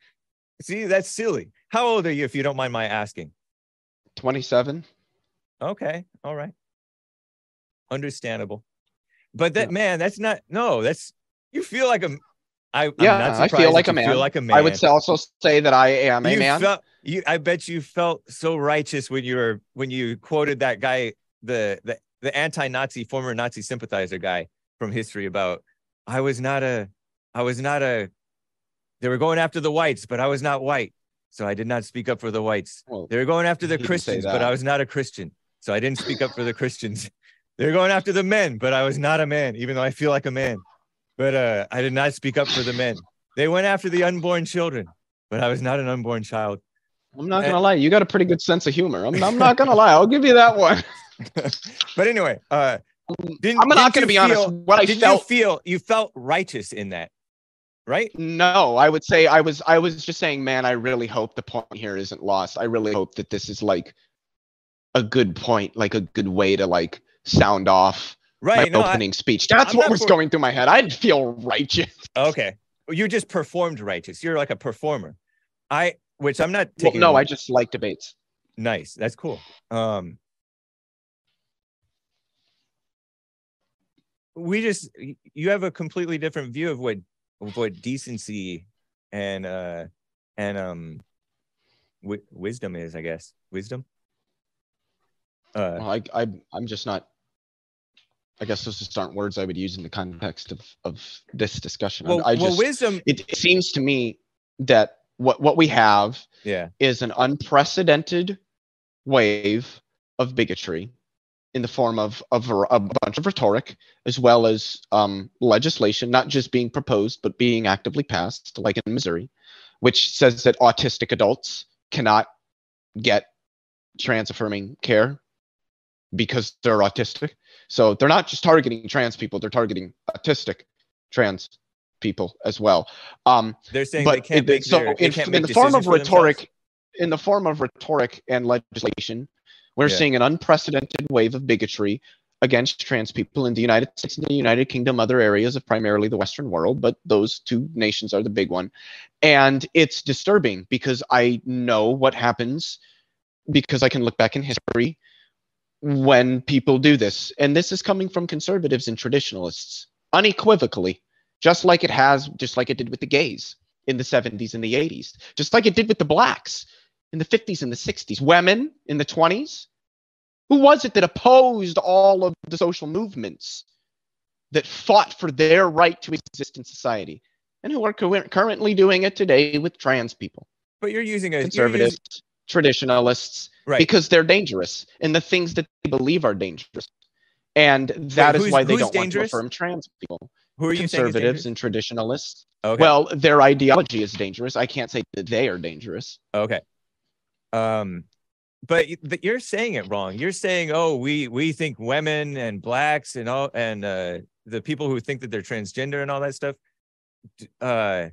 See, that's silly. How old are you, if you don't mind my asking? 27. Okay, all right. Understandable. But that Yeah. man, that's not no, that's you feel like a I, I'm Yeah, I feel like a man. Feel like a man. I would also say that I am a you man. Felt, you, I bet you felt so righteous when you were when you quoted that guy, the the the anti-Nazi former Nazi sympathizer guy from history about I was not a I was not a they were going after the whites, but I was not white. So I did not speak up for the whites. Well, They were going after the He didn't say Christians, but. I was not a Christian. So I didn't speak up for the Christians. They were going after the men, but I was not a man, even though I feel like a man. But uh, I did not speak up for the men. They went after the unborn children, but I was not an unborn child. I'm not gonna lie, you got a pretty good sense of humor. I'm, I'm not gonna lie, I'll give you that one. but anyway, uh, didn't, I'm not gonna you be honest. What I did felt you feel you felt righteous in that, right? No, I would say I was I was just saying, man, I really hope the point here isn't lost. I really hope that this is like a good point, like a good way to like sound off Right. my No, I- opening speech. That's I'm what was for- going through my head. I didn't feel righteous. okay. You just performed righteous. You're like a performer. I, which I'm not Well, taking. no, away- I just like debates. nice. That's cool. Um, we just you have a completely different view of what of what decency and uh and um wi- wisdom is, I guess. Wisdom. Uh, Well, I, I I'm just not. I guess those just aren't words I would use in the context of of this discussion. Well, I well, just wisdom. it, it seems to me that what what we have Yeah. is an unprecedented wave of bigotry in the form of, of a, bunch of rhetoric as well as um, legislation not just being proposed but being actively passed like in missouri which says that autistic adults cannot get trans affirming care because they're autistic so they're not just targeting trans people they're targeting autistic trans people as well um, They're saying they can't it- make so their, they in, can't in make the form of for themselves? rhetoric in the form of rhetoric and legislation we're Yeah. seeing an unprecedented wave of bigotry against trans people in the united states and the united kingdom other areas of primarily the western world but those two nations are the big one. And it's disturbing because i know what happens because i can look back in history when people do this. And this is coming from conservatives and traditionalists unequivocally just like it has just like it did with the gays in the 70s and the 80s just like it did with the blacks in the 50s and the 60s women in the 20s who was it that opposed all of the social movements that fought for their right to exist in society and who are cur- currently doing it today with trans people? But you're using a using- traditionalists right? because they're dangerous and the things that they believe are dangerous. And that is why they don't dangerous? want to affirm trans people. Who are you conservatives and traditionalists. Okay. well their ideology is dangerous. I can't say that they are dangerous. Okay. Um, but you're saying it wrong. You're saying, oh, we we think women and blacks and all and uh, the people who think that they're transgender and all that stuff uh,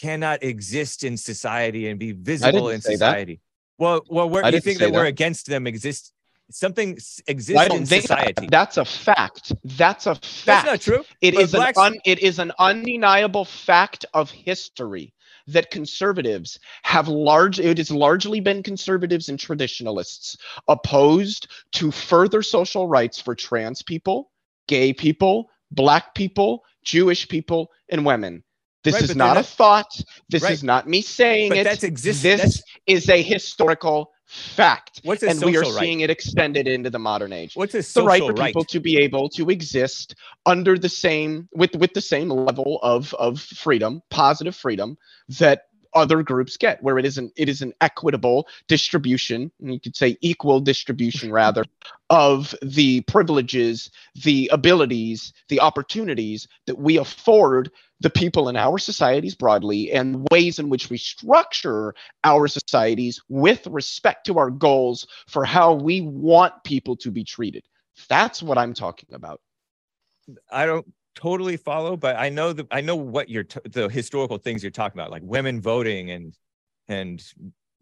cannot exist in society and be visible in say that. society. Well, well, I you think say that, we're against them exist. Something exists in society. that's a fact. That's a fact. That's not true. It is blacks- an un, it is an undeniable fact of history that conservatives have large it has largely been conservatives and traditionalists opposed to further social rights for trans people, gay people, black people, Jewish people, and women. This Right, is not a thought. This Right. is not me saying But it. that's exist- This that's- is a historical fact. What's and we are right? seeing it extended into the modern age What's a the right for right? people to be able to exist under the same with with the same level of of freedom positive freedom that other groups get where it isn't it is an equitable distribution and you could say equal distribution rather of the privileges the abilities the opportunities that we afford the people in our societies broadly and ways in which we structure our societies with respect to our goals for how we want people to be treated that's what I'm talking about. I don't totally follow, but I know the I know what you're t- the historical things you're talking about, like women voting and and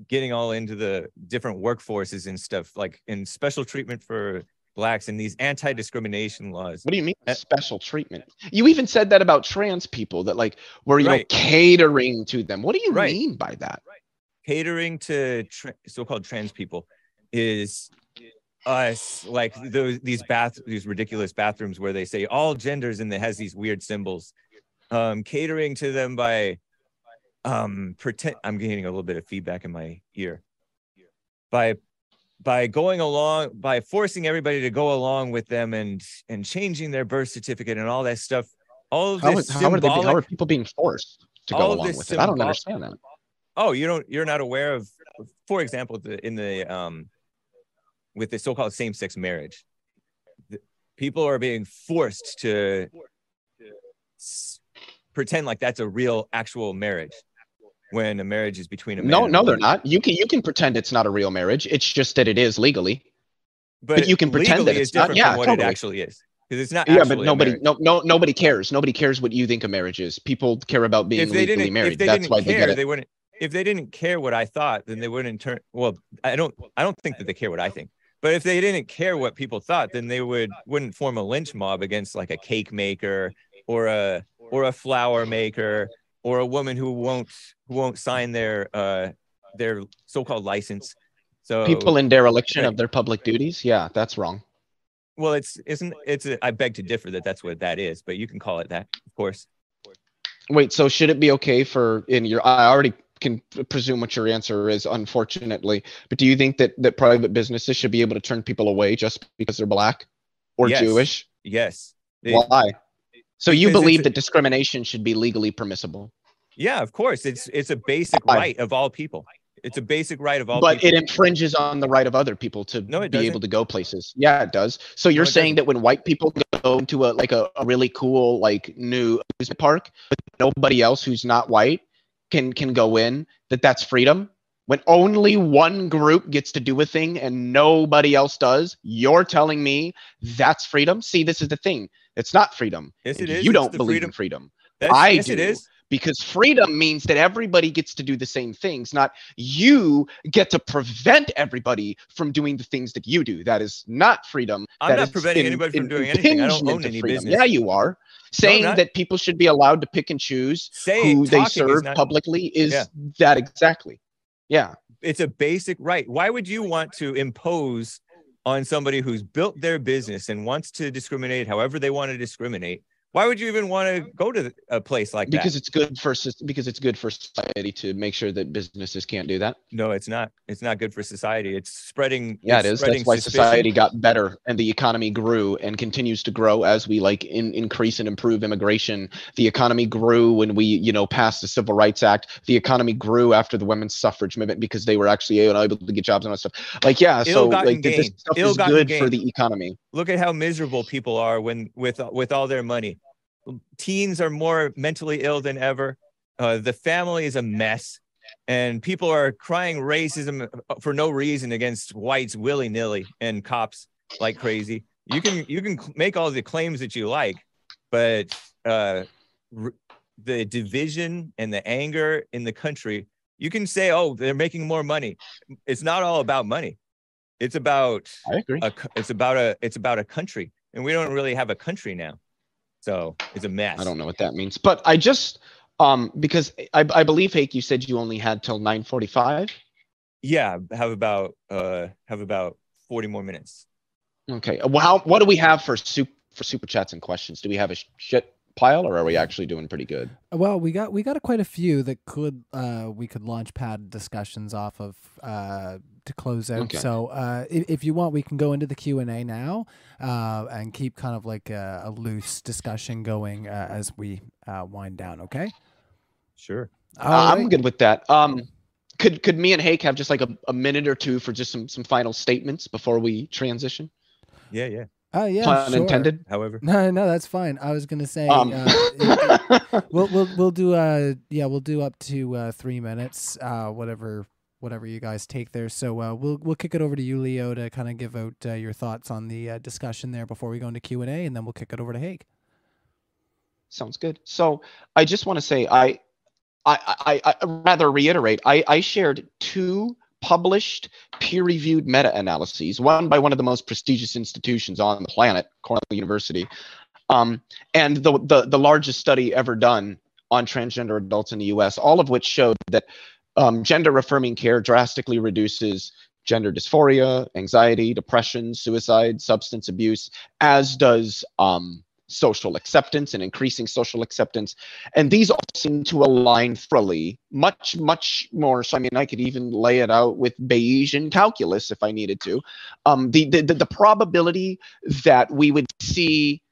getting all into the different workforces and stuff, like in special treatment for blacks and these anti-discrimination laws. What do you mean Uh, special treatment? You even said that about trans people that like we're you know catering to them. What do you Right. mean by that? Right. Catering to tra- so-called trans people is us like those these bath these ridiculous bathrooms where they say all genders and it has these weird symbols um catering to them by um pretend i'm getting a little bit of feedback in my ear by by going along by forcing everybody to go along with them and and changing their birth certificate and all that stuff all of How, this is, how are they? How are people being forced to go along with it? I don't understand that. oh you don't you're not aware of for example the in the um with the so-called same-sex marriage people are being forced to s- pretend like that's a real actual marriage when a marriage is between a man No, no, they're not. You can you can pretend it's not a real marriage. It's just that it is legally. But, you can pretend that it's not- different yeah, from what totally. it actually is because it's not. yeah, but nobody no no nobody cares. Nobody cares what you think a marriage is. People care about being if they legally didn't, married. if they That's didn't why they care, it. they wouldn't. If they didn't care what I thought, then they wouldn't turn. Well, I don't. I don't think that they care what I think. But if they didn't care what people thought, then they would wouldn't form a lynch mob against like a cake maker or a or a flower maker or a woman who won't who won't sign their uh their so-called license. So People in dereliction of their public duties. Yeah, that's wrong. well, it's isn't it's a, I beg to differ that that's what that is, but you can call it that, of course. Wait, so should it be okay for in your I already can presume what your answer is unfortunately, but do you think that that private businesses should be able to turn people away just because they're black or Yes. Jewish? Yes. Why? So you believe that discrimination should be legally permissible, Yeah, of course. It's it's a basic Why? right of all people. It's a basic right of all but people. it infringes on the right of other people to No, be able doesn't. to go places. Yeah, it does. So you're it saying doesn't. that when white people go into a like a, a really cool like new amusement park, but nobody else who's not white can can go in, that that's freedom? When only one group gets to do a thing and nobody else does, you're telling me that's freedom? See, this is the thing. It's not freedom. yes, it is. You It's don't believe freedom. in freedom That's, I yes, it do. is. Because freedom means that everybody gets to do the same things, not you get to prevent everybody from doing the things that you do. That is not freedom. I'm That not is preventing in- anybody from in- doing anything. I don't own any freedom. business. Yeah, you are saying not. that people should be allowed to pick and choose Saying who they talking is serve not, publicly is Yeah. that exactly. Yeah. it's a basic right. Why would you want to impose on somebody who's built their business and wants to discriminate however they want to discriminate? Why would you even want to go to a place like Because that? it's good for because it's good for society to make sure that businesses can't do that. No, it's not. It's not good for society. It's spreading. Yeah, it's it is. spreading That's why suspicion. society got better and the economy grew and continues to grow as we like in, increase and improve immigration. The economy grew when we, you know, passed the Civil Rights Act. The economy grew after the women's suffrage movement because they were actually able to get jobs and all that stuff. Like, yeah, so like th- this stuff is Ill-gotten good for the economy. Look at how miserable people are when with with all their money. Teens are more mentally ill than ever. Uh, the family is a mess and people are crying racism for no reason against whites willy-nilly and cops like crazy. You can you can make all the claims that you like but uh, the division and the anger in the country you can say oh they're making more money. It's not all about money it's about I agree. a, it's about a it's about a country and we don't really have a country now so it's a mess I don't know what that means, but I just um because I, I believe Hake, you said you only had till nine forty-five. yeah have about uh have about 40 more minutes Okay. Well, how what do we have for soup for super chats and questions? Do we have a shit pile, or are we actually doing pretty good? Well, we got we got a quite a few that could uh we could launch pad discussions off of uh to close out. Okay. So uh if, if you want, we can go into the Q and A now uh and keep kind of like a, a loose discussion going uh, as we uh, wind down. Okay. sure All Uh, I'm good with that. Um, could could me and Hake have just like a, a minute or two for just some some final statements before we transition? yeah yeah Uh, yeah. Pun sure. intended. however No, no, that's fine. I was gonna say. Um, uh, we'll we'll we'll do uh yeah we'll do up to uh three minutes uh whatever whatever you guys take there so uh we'll we'll kick it over to you leo to kind of give out uh, your thoughts on the uh, discussion there before we go into q&a and then we'll kick it over to Hake. Sounds good. So I just want to say I, I, I, I rather reiterate. I, I shared two published peer-reviewed meta-analyses, one by one of the most prestigious institutions on the planet, Cornell University, um, and the, the the largest study ever done on transgender adults in the U.S. All of which showed that um, gender-affirming care drastically reduces gender dysphoria, anxiety, depression, suicide, substance abuse, as does um, social acceptance and increasing social acceptance. And these all seem to align thoroughly, much, much more. So, I mean, I could even lay it out with Bayesian calculus if I needed to. Um, the, the, the probability that we would see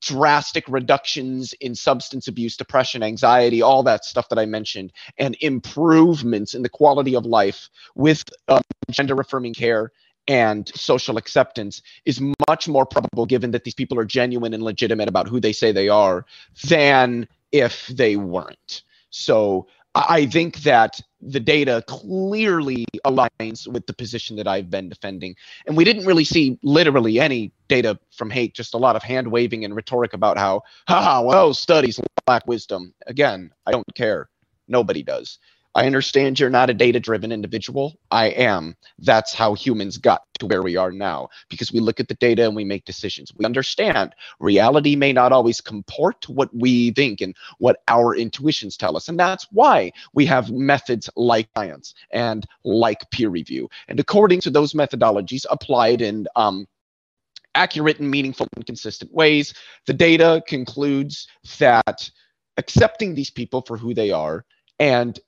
drastic reductions in substance abuse, depression, anxiety, all that stuff that I mentioned, and improvements in the quality of life with um, gender affirming care and social acceptance is much more probable given that these people are genuine and legitimate about who they say they are than if they weren't. So I think that the data clearly aligns with the position that I've been defending. And we didn't really see literally any data from Hake, just a lot of hand waving and rhetoric about how, ha, well, studies lack wisdom. Again, I don't care. Nobody does. I understand you're not a data driven individual. I am. That's how humans got to where we are now because we look at the data and we make decisions. We understand reality may not always comport to what we think and what our intuitions tell us. And that's why we have methods like science and like peer review. And according to those methodologies applied in um, accurate and meaningful and consistent ways, the data concludes that accepting these people for who they are and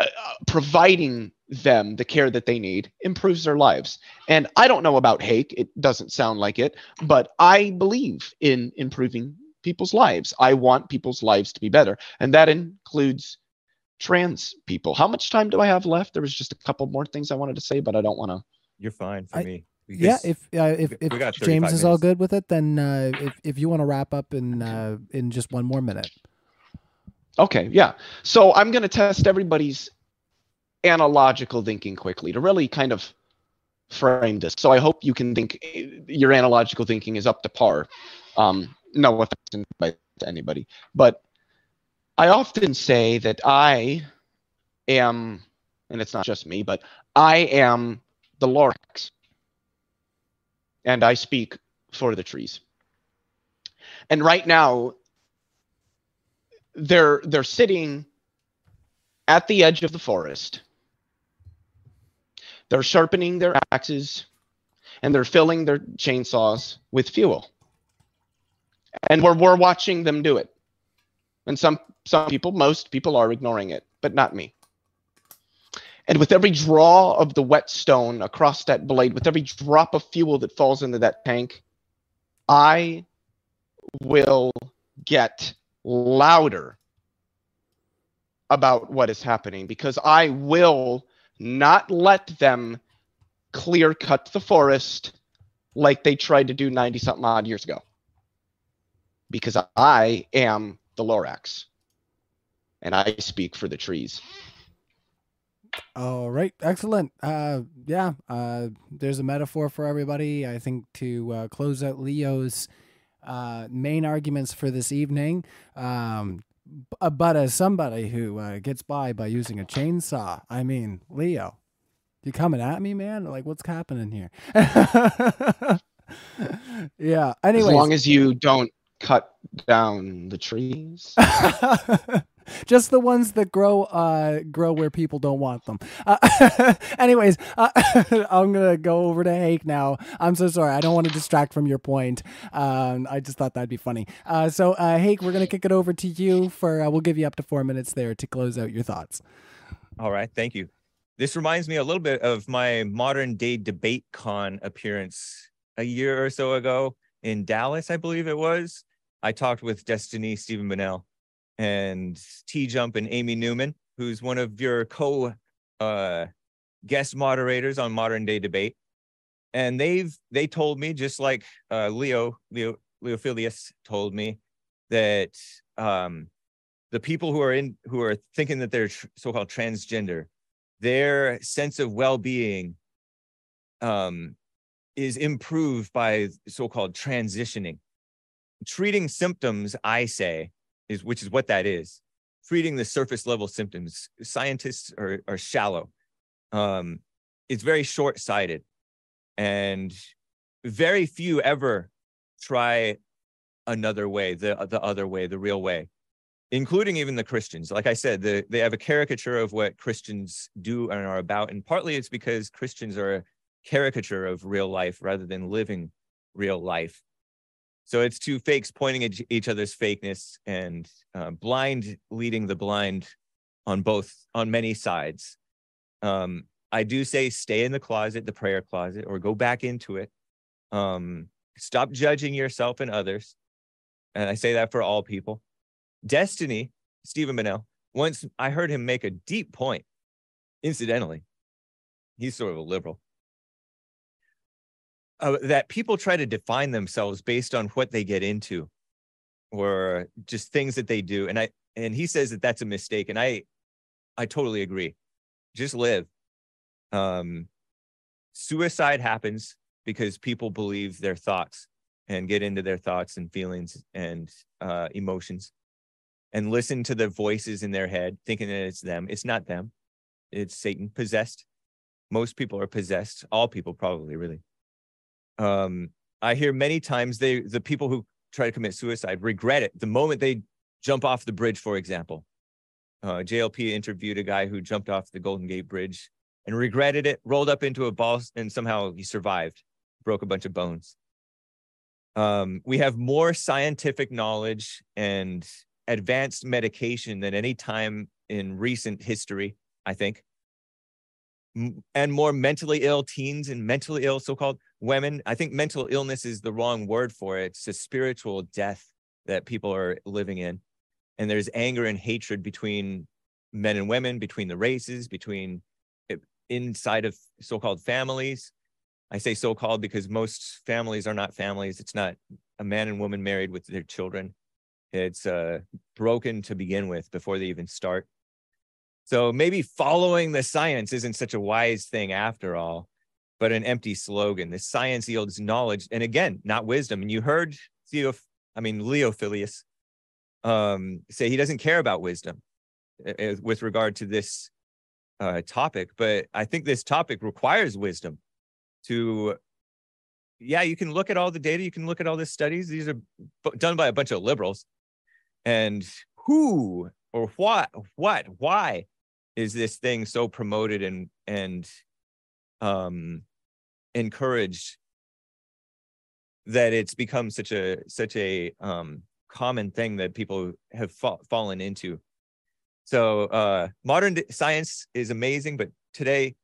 uh, providing them the care that they need improves their lives. And I don't know about Hake, it doesn't sound like it, but I believe in improving people's lives. I want people's lives to be better, and that includes trans people. How much time do I have left? There was just a couple more things I wanted to say, but I don't want to. You're fine for I- me. yeah, if uh, if, if James 35 is all good with it, then uh, if if you want to wrap up in uh, in just one more minute. Okay, yeah. So I'm going to test everybody's analogical thinking quickly to really kind of frame this. So I hope you can think your analogical thinking is up to par. Um, no offense to anybody, but I often say that I am, and it's not just me, but I am the Lorax, and I speak for the trees. And right now, they're they're sitting at the edge of the forest. They're sharpening their axes and they're filling their chainsaws with fuel. And we're we're watching them do it. And some some people, most people are ignoring it, but not me. And with every draw of the whetstone across that blade, with every drop of fuel that falls into that tank, I will get louder about what is happening because I will not let them clear cut the forest like they tried to do 90 something odd years ago. Because I am the Lorax and I speak for the trees. All right, excellent. Uh, yeah, uh, there's a metaphor for everybody. I think to uh, close out Leo's uh, main arguments for this evening. Um, uh, but as somebody who uh, gets by by using a chainsaw, I mean, Leo, you coming at me, man? Like, what's happening here? yeah. Anyway, as long as you don't cut down the trees. just the ones that grow uh grow where people don't want them. Uh, anyways uh, i'm gonna go over to hake now. I'm so sorry. I don't want to distract from your point. Um i just thought that'd be funny. Uh so uh hake we're gonna kick it over to you for uh, we'll give you up to four minutes there to close out your thoughts. All right, thank you. This reminds me a little bit of my modern day debate con appearance a year or so ago in Dallas, I believe it was. I talked with Destiny Steven Bonnell and T Jump and Amy Newman, who's one of your co uh, guest moderators on Modern Day Debate. And they've they told me, just like uh, Leo, Leo Leophilius told me, that um, the people who are in who are thinking that they're tr- so-called transgender their sense of well-being um, is improved by so-called transitioning treating symptoms i say is which is what that is treating the surface level symptoms scientists are, are shallow um, it's very short-sighted and very few ever try another way the, the other way the real way including even the Christians. Like I said, the, they have a caricature of what Christians do and are about. And partly it's because Christians are a caricature of real life rather than living real life. So it's two fakes pointing at each other's fakeness and uh, blind leading the blind on both, on many sides. Um, I do say stay in the closet, the prayer closet, or go back into it. Um, stop judging yourself and others. And I say that for all people. Destiny, Steven Bonnell, once I heard him make a deep point, incidentally, he's sort of a liberal, uh, that people try to define themselves based on what they get into. or just things that they do and i and he says that that's a mistake and i i totally agree. Just live. Um suicide happens because people believe their thoughts and get into their thoughts and feelings and uh, emotions and listen to the voices in their head thinking that it's them. It's not them. It's satan possessed. Most people are possessed. All people probably really um i hear many times they the people who try to commit suicide regret it. The moment they jump off the bridge for example uh, jlp interviewed a guy who jumped off the golden gate bridge and regretted it rolled up into a ball and somehow he survived broke a bunch of bones. Um, we have more scientific knowledge and advanced medication than any time in recent history i think and more mentally ill teens and mentally ill so-called women. I think mental illness is the wrong word for it. It's a spiritual death that people are living in. And there's anger and hatred between men and women between the races between eh, inside of so-called families. I say so-called because most families are not families. It's not a man and woman married with their children. It's uh, broken to begin with before they even start so maybe following the science isn't such a wise thing after all, but an empty slogan. The science yields knowledge, and again, not wisdom. And you heard Theo, I mean Leophilius, um, say he doesn't care about wisdom uh, with regard to this uh, topic. But I think this topic requires wisdom to. Yeah, you can look at all the data. You can look at all the studies. These are done by a bunch of liberals, and who or what, what, why is this thing so promoted and and um encouraged that it's become such a such a um common thing that people have fa- fallen into? So uh modern science is amazing but today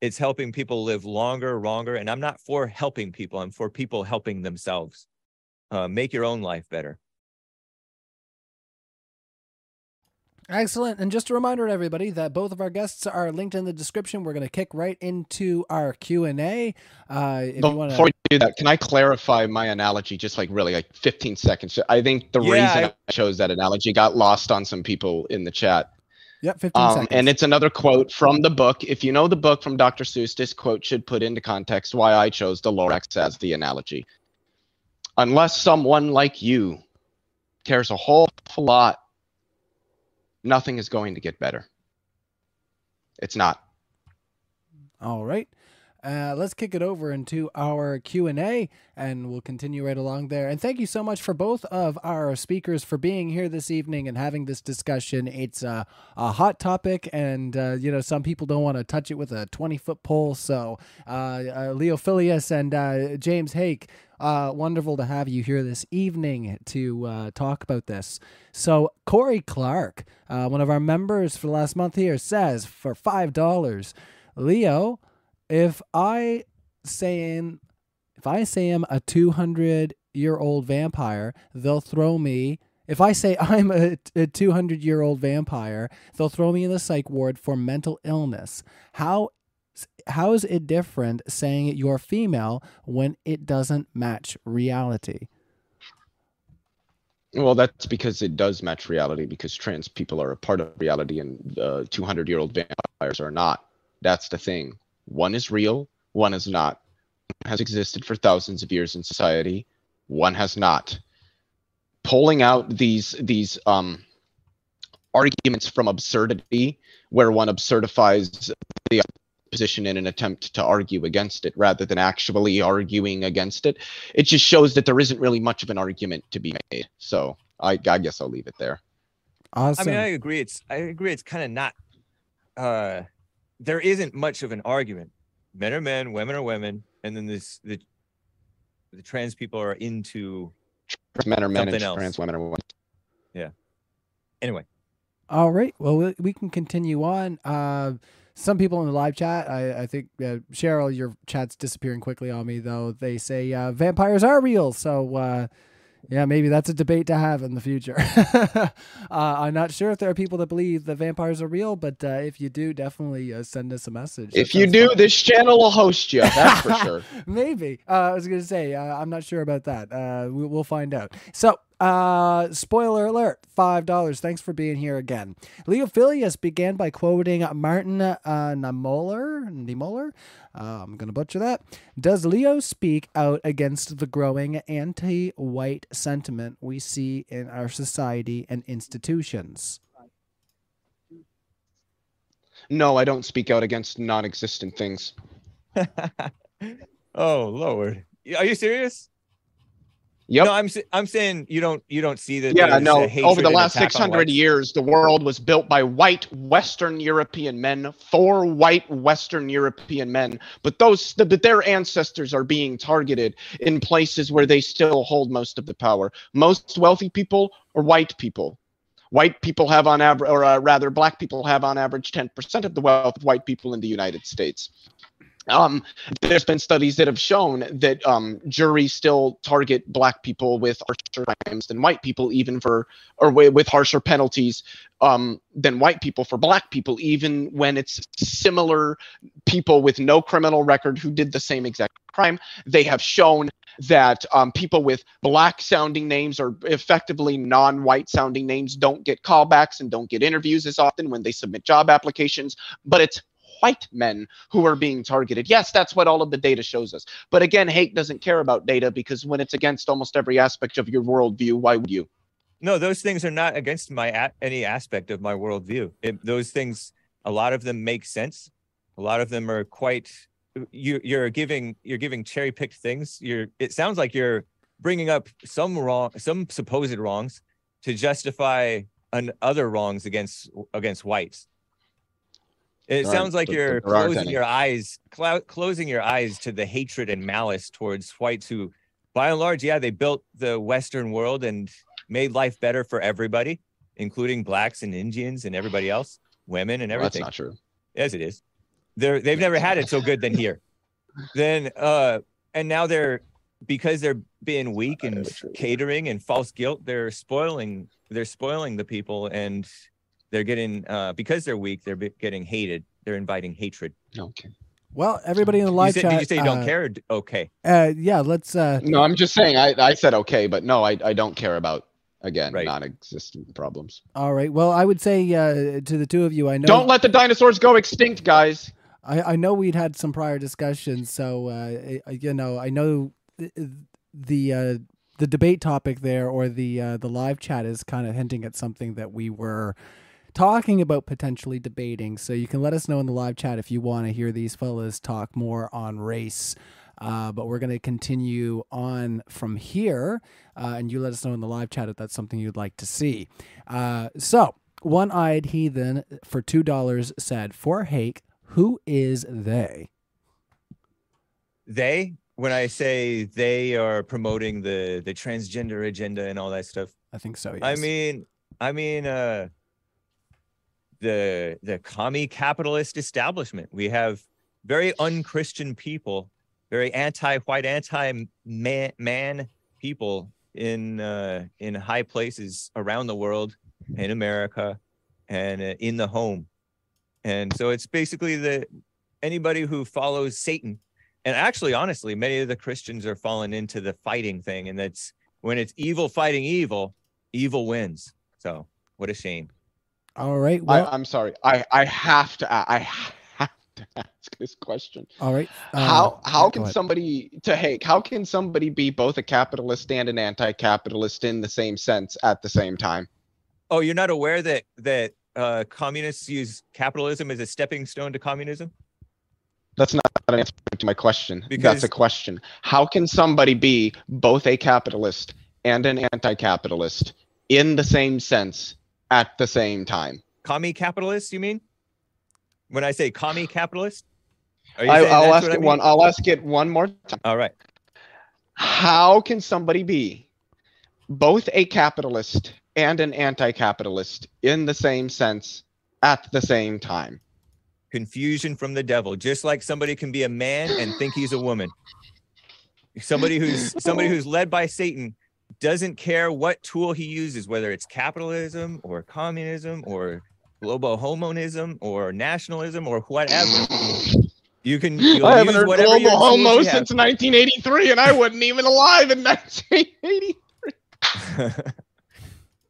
it's helping people live longer longer and i'm not for helping people i'm for people helping themselves uh, make your own life better Excellent. And just a reminder to everybody that both of our guests are linked in the description. We're going to kick right into our Q&A. Uh, Before wanna... we do that, can I clarify my analogy just like really like 15 seconds? I think the yeah, reason I... I chose that analogy got lost on some people in the chat. Yep, 15 um, seconds. And it's another quote from the book. If you know the book from Dr. Seuss, this quote should put into context why I chose the Lorax as the analogy. Unless someone like you cares a whole lot nothing is going to get better. It's not. All right. Uh, let's kick it over into our q&a and we'll continue right along there and thank you so much for both of our speakers for being here this evening and having this discussion it's a hot topic and uh, you know some people don't want to touch it with a 20 foot pole so uh, uh Leophilius and uh, james hake uh, wonderful to have you here this evening to uh, talk about this. So, Corey Clark, uh, one of our members for the last month here, says for $5, Leo, if I say if I say I'm a 200 year old vampire, they'll throw me. If I say I'm a, a 200 year old vampire, they'll throw me in the psych ward for mental illness. How how is it different saying you're female when it doesn't match reality? Well, that's because it does match reality because trans people are a part of reality and uh, 200 year old vampires are not. That's the thing. One is real, one is not. One has existed for thousands of years in society, one has not. Pulling out these these um, arguments from absurdity, where one absurdifies the position in an attempt to argue against it rather than actually arguing against it. It just shows that there isn't really much of an argument to be made. So I, I guess I'll leave it there. Awesome. I mean, I agree. It's I agree. It's kind of not. Uh, there isn't much of an argument. Men are men, women are women, and then this the the trans people are into men are men and else. trans women are women. Yeah. Anyway. All right. Well, we, we can continue on. Uh, some people in the live chat, I, I think uh, Cheryl, your chat's disappearing quickly on me though. They say uh, vampires are real, so uh, yeah, maybe that's a debate to have in the future. uh, I'm not sure if there are people that believe that vampires are real, but uh, if you do, definitely uh, send us a message. If you do, fun. this channel will host you. That's for sure. maybe. Uh, I was going to say, uh, I'm not sure about that. Uh, we, will find out. So Uh, spoiler alert, $5. Thanks for being here again. Leophilius began by quoting Martin uh, Niemöller. Niemöller? Uh, I'm going to butcher that. Does Leo speak out against the growing anti white sentiment we see in our society and institutions? No, I don't speak out against non-existent things. oh Lord, are you serious? Yep. No, I'm I'm saying you don't you don't see that. yeah, no. Over the last 600 years, the world was built by white Western European men for white Western European men. But those, but their ancestors are being targeted in places where they still hold most of the power. Most wealthy people are white people. White people have on average, or uh, rather, black people have on average 10% of the wealth of white people in the United States. Um, there's been studies that have shown that um, juries still target black people with harsher crimes than white people, even for or with harsher penalties um, than white people for black people, even when it's similar people with no criminal record who did the same exact crime. They have shown that um, people with black sounding names or effectively non white sounding names don't get callbacks and don't get interviews as often when they submit job applications, but it's white men who are being targeted. Yes, that's what all of the data shows us. But again, Hake doesn't care about data because when it's against almost every aspect of your worldview, why would you? No, those things are not against my any aspect of my worldview. It, those things, a lot of them make sense. A lot of them are quite. You you're giving you're giving cherry picked things. You're. It sounds like you're bringing up some wrong, some supposed wrongs, to justify an other wrongs against against whites. It There sounds like you're closing your eyes, clou- closing your eyes to the hatred and malice towards whites who, by and large, yeah, they built the Western world and made life better for everybody, including blacks and Indians and everybody else, women and Well, that's everything. not true. Yes, it is. They're they've never had it so good than here. Then uh and now they're because they're being weak and catering and false guilt, they're spoiling they're spoiling the people and they're getting uh because they're weak, they're getting hated. They're inviting hatred. Okay. Well, everybody in the You live said, chat. did you say you don't uh, care? Okay. Uh, yeah, let's. Uh, No, I'm just saying. I, I said okay, but no, I, I don't care about again Right. non-existent problems. all right. Well, I would say uh, to the two of you, I know. Don't let the dinosaurs go extinct, guys. I, I know we'd had some prior discussions, so uh, you know I know the the, uh, the debate topic there or the uh, the live chat is kind of hinting at something that we were talking about potentially debating. So you can let us know in the live chat if you want to hear these fellas talk more on race. Uh, but we're going to continue on from here, uh, and you let us know in the live chat if that's something you'd like to see. Uh, so, one eyed heathen for $2 said, For Hake, who is they? They when I say they are promoting the the transgender agenda and all that stuff, I think so. Yes. I mean, I mean, uh, the the commie capitalist establishment. We have very unchristian people, very anti-white, anti-man man people in uh, in high places around the world, in America, and uh, in the home. And so it's basically the anybody who follows Satan. And actually, honestly, many of the Christians are falling into the fighting thing, and that's when it's evil fighting evil, evil wins. So what a shame. All right. Well, I, I'm sorry. I, I have to. a- I have to ask this question. all right. uh, how how can ahead. somebody to Hake? How can somebody be both a capitalist and an anti-capitalist in the same sense at the same time? Oh, you're not aware that that uh, communists use capitalism as a stepping stone to communism? That's not an answer to my question. That's a question. How can somebody be both a capitalist and an anti-capitalist in the same sense at the same time? Commie capitalist, you mean? When I say commie capitalist? Are you I, I'll ask what I mean? one. I'll ask it one more time. All right. How can somebody be both a capitalist and an anti-capitalist in the same sense at the same time? Confusion from the devil. Just like somebody can be a man and think he's a woman. Somebody who's somebody who's led by Satan doesn't care what tool he uses, whether it's capitalism or communism or global homonism or nationalism or whatever. You can you'll I haven't use heard whatever global homo since 1983, and I wasn't even alive in 1983.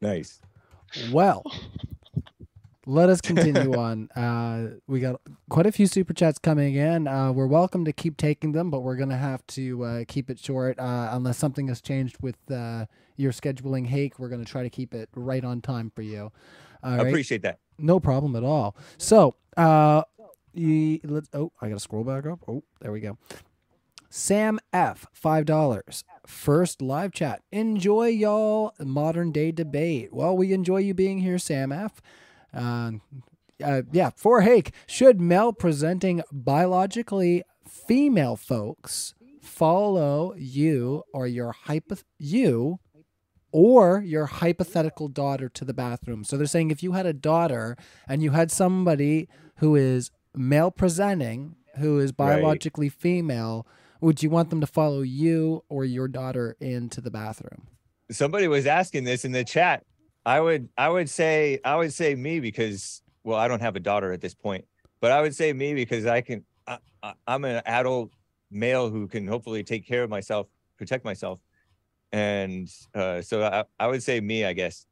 nice. Well, let us continue on. Uh, we got quite a few super chats coming in. Uh, we're welcome to keep taking them, but we're going to have to uh, keep it short uh, unless something has changed with uh, your scheduling. Hake, we're going to try to keep it right on time for you. I right? appreciate that. No problem at all. So, uh, let's. Oh, I gotta scroll back up. Oh, there we go. Sam F, five dollars. First live chat. Enjoy y'all modern day debate. Well, we enjoy you being here, Sam F. Uh, uh, yeah, for Hake, should male presenting biologically female folks follow you or your hypo you or your hypothetical daughter to the bathroom. So they're saying if you had a daughter and you had somebody who is male presenting, who is Right. biologically female, would you want them to follow you or your daughter into the bathroom? Somebody was asking this in the chat. I would I would say I would say me because well I don't have a daughter at this point, but I would say me because I can I, I'm an adult male who can hopefully take care of myself, protect myself, and uh, so I, I would say me I guess.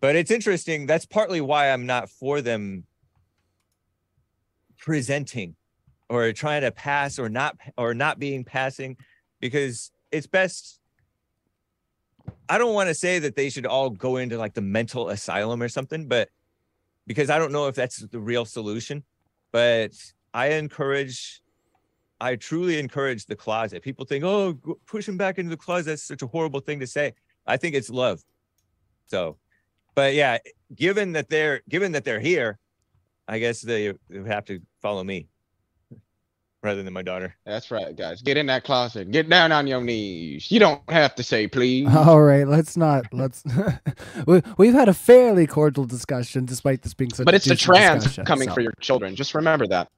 But it's interesting. That's partly why I'm not for them presenting or trying to pass or not or not being passing because it's best I don't want to say that they should all go into like the mental asylum or something, but because I don't know if that's the real solution. But I encourage, I truly encourage the closet. People think, oh, push them back into the closet. That's such a horrible thing to say. I think it's love. So, but yeah, given that they're given that they're here, I guess they have to follow me rather than my daughter. That's right, guys. Get in that closet. Get down on your knees. You don't have to say please. All right, let's not let's. we, we've had a fairly cordial discussion, despite this being such. but a it's the trans coming so- for your children. Just remember that.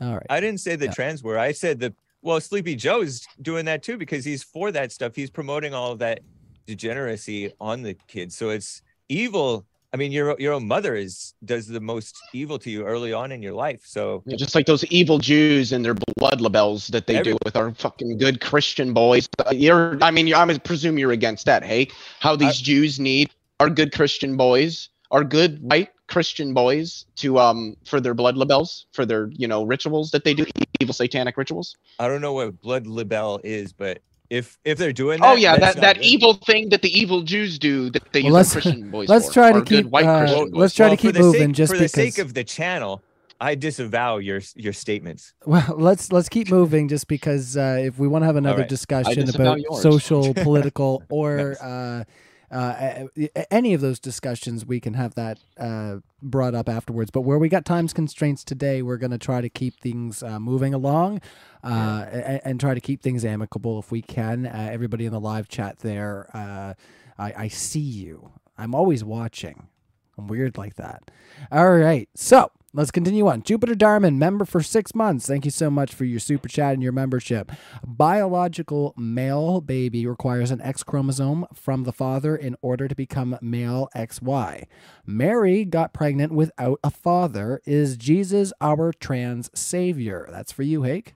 All right. I didn't say the Yeah. trans were. I said the well, Sleepy Joe's doing that too because he's for that stuff. He's promoting all of that degeneracy on the kids. So it's evil. I mean, your your own mother is does the most evil to you early on in your life. So Yeah, Just like those evil Jews and their blood libels that they Every- do with our fucking good Christian boys. You're, I mean, I would presume you're against that. Hey, how these Jews need our good Christian boys, our good white Christian boys to um for their blood libels, for their you know rituals that they do, evil satanic rituals. I don't know what blood libel is, but if if they're doing that, Oh yeah, that that good. evil thing that the evil Jews do that they Well, use let's- Christian boys let's for, try to keep, white uh, Christian let's boys. try to keep moving sake, just for the sake because- of the channel. I disavow your your statements. Well, let's let's keep moving just because uh, if we want to have another right. discussion about yours. social, political, or uh, uh, any of those discussions, we can have that uh, brought up afterwards. But where we got times constraints today, we're going to try to keep things uh, moving along uh, and, and try to keep things amicable if we can. Uh, everybody in the live chat there, uh, I, I see you. I'm always watching. I'm weird like that. All right. So let's continue on. Jupiter Darman, member for six months. Thank you so much for your super chat and your membership. Biological male baby requires an X chromosome from the father in order to become male XY. Mary got pregnant without a father. Is Jesus our trans savior? That's for you, Hake.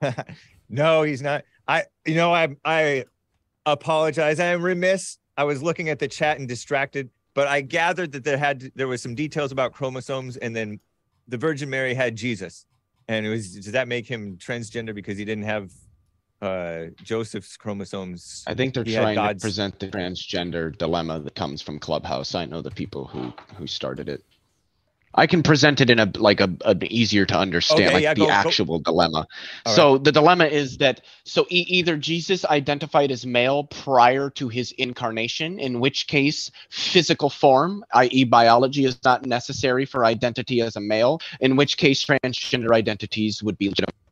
no, he's not. I you know I I apologize. I am remiss. I was looking at the chat and distracted, but I gathered that there had there was some details about chromosomes, and then the Virgin Mary had Jesus, and it was does that make him transgender because he didn't have uh Joseph's chromosomes? I think they're He trying to present the transgender dilemma that comes from Clubhouse. I know the people who who started it. I can present it in a like a an easier to understand, Okay, like yeah, the go- go- actual dilemma. All so the dilemma is that so e- either Jesus identified as male prior to his incarnation, in which case physical form, i.e., biology, is not necessary for identity as a male, in which case transgender identities would be legitimized,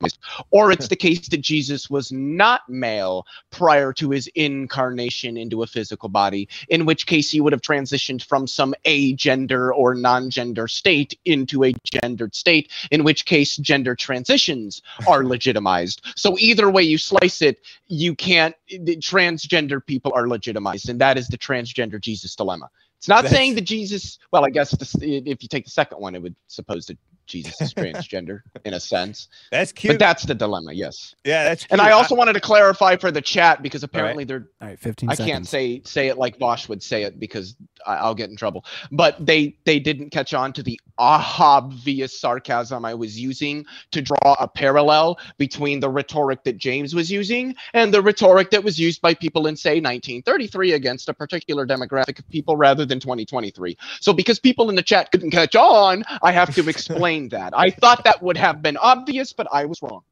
or it's the case that Jesus was not male prior to his incarnation into a physical body, in which case he would have transitioned from some agender or non-gender state into a gendered state, in which case gender transitions are legitimized. So either way you slice it, you can't transgender people are legitimized, and that is the transgender Jesus dilemma. It's not That's- saying that Jesus. Well, I guess this, if you take the second one, it would suppose to Jesus is transgender in a sense. That's cute. But that's the dilemma, yes. yeah, that's cute. And I also wanted to clarify for the chat because apparently they're All right, 15 I seconds. can't say say it like Vosh would say it because I, I'll get in trouble. But they they didn't catch on to the obvious sarcasm I was using to draw a parallel between the rhetoric that James was using and the rhetoric that was used by people in say 1933 against a particular demographic of people rather than 2023. So because people in the chat couldn't catch on, I have to explain that. I thought that would have been obvious, but I was wrong.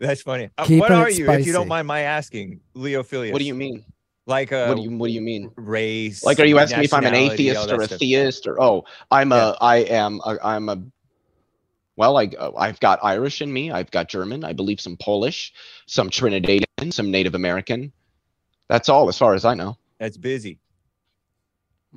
That's funny. Uh, what it are you, if you don't mind my asking, Leophilius? What do you mean? Like? Uh, What do you what do you mean? race? Like, are you asking me if I'm an atheist or a stuff? theist or oh, I'm a I am a, I'm a well, I uh, I've got Irish in me. I've got German. I believe some Polish, some Trinidadian, some Native American. That's all as far as I know. That's busy.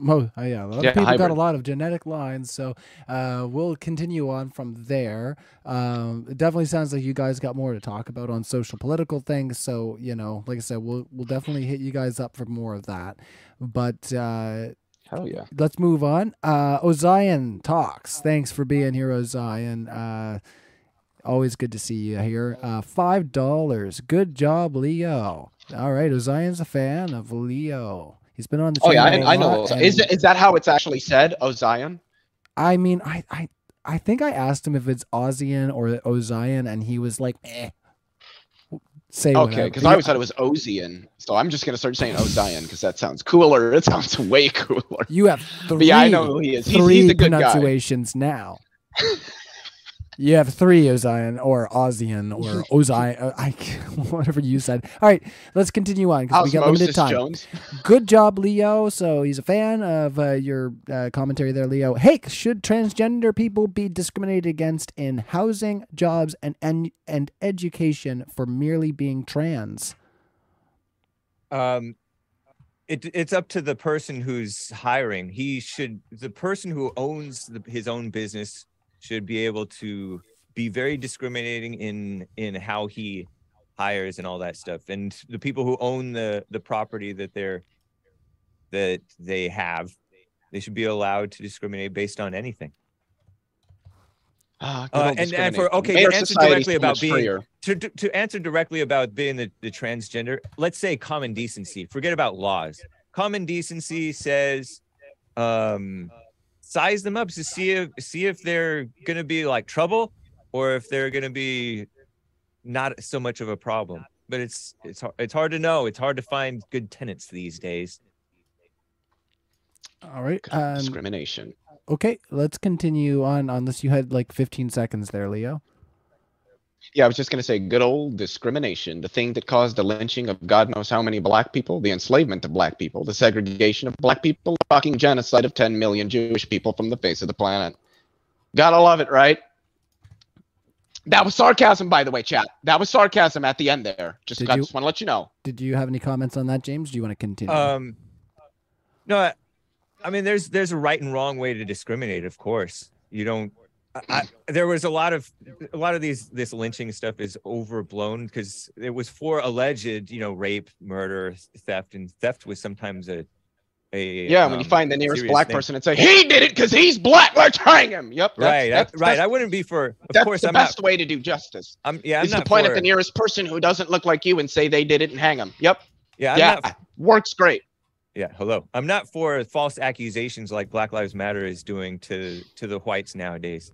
Mo- oh, yeah, a lot Yeah, of people got a lot of genetic lines, so uh, we'll continue on from there. Um, it definitely sounds like you guys got more to talk about on social political things. So you know, like I said, we'll we'll definitely hit you guys up for more of that. But uh, Hell yeah. let's move on. Uh, Ozion talks. Thanks for being here, Ozion. Uh, always good to see you here. Uh, Five dollars. Good job, Leo. All right, Ozion's a fan of Leo. He's been on the Oh yeah, I, I, know. Is is that how it's actually said? Oh Zion. I mean, I, I, I think I asked him if it's Ozian or Ozion, and he was like, eh. Say Okay, because I always thought it was Ozian. So I'm just gonna start saying Ozion because that sounds cooler. It sounds way cooler. you have three, But yeah, I know who he is. He's, three he's a good guy. pronunciations now. you have three Ozion or Ozian or Ozion, uh, I, whatever you said. All right, let's continue on because we got limited time. Jones. Good job, Leo. So he's a fan of uh, your uh, commentary there, Leo. Hey, should transgender people be discriminated against in housing, jobs, and and, and education for merely being trans? Um, it, it's up to the person who's hiring. He should, the person who owns the, his own business should be able to be very discriminating in in how he hires and all that stuff. And the people who own the the property that they're that they have, they should be allowed to discriminate based on anything. Ah, Uh, and- and for- okay, Made to answer directly about being- freer. to, to, to answer directly about being the, the transgender, let's say common decency. Forget about laws. Common decency says um size them up to see if see if they're gonna be like trouble or if they're gonna be not so much of a problem. But it's it's har- it's hard to know. It's hard to find good tenants these days. All right. Um, discrimination. okay, let's continue on. Unless you had like 15 seconds there, Leo. Yeah, I was just going to say good old discrimination, the thing that caused the lynching of God knows how many black people, the enslavement of black people, the segregation of black people, the fucking genocide of 10 million Jewish people from the face of the planet. Gotta love it, right? That was sarcasm, by the way, chat. That was sarcasm at the end there. Just, Did I you- just want to let you know. Did you have any comments on that, James? Do you want to continue? Um no, I, I mean there's there's a right and wrong way to discriminate, of course. You don't I, there was a lot of a lot of these this lynching stuff is overblown because it was for alleged you know rape murder theft and theft was sometimes a a Yeah, when you um, find the nearest black thing. person and say, he did it because he's black, let's hang him. Yep. that's- right That's, that, right That's, i wouldn't be for of that's course the i'm best not way to do justice. i'm yeah i'm is to point for, at the nearest person who doesn't look like you and say they did it and hang them. Yep. yeah i'm yeah. not Works great. yeah hello i'm not for false accusations like black lives matter is doing to to the whites nowadays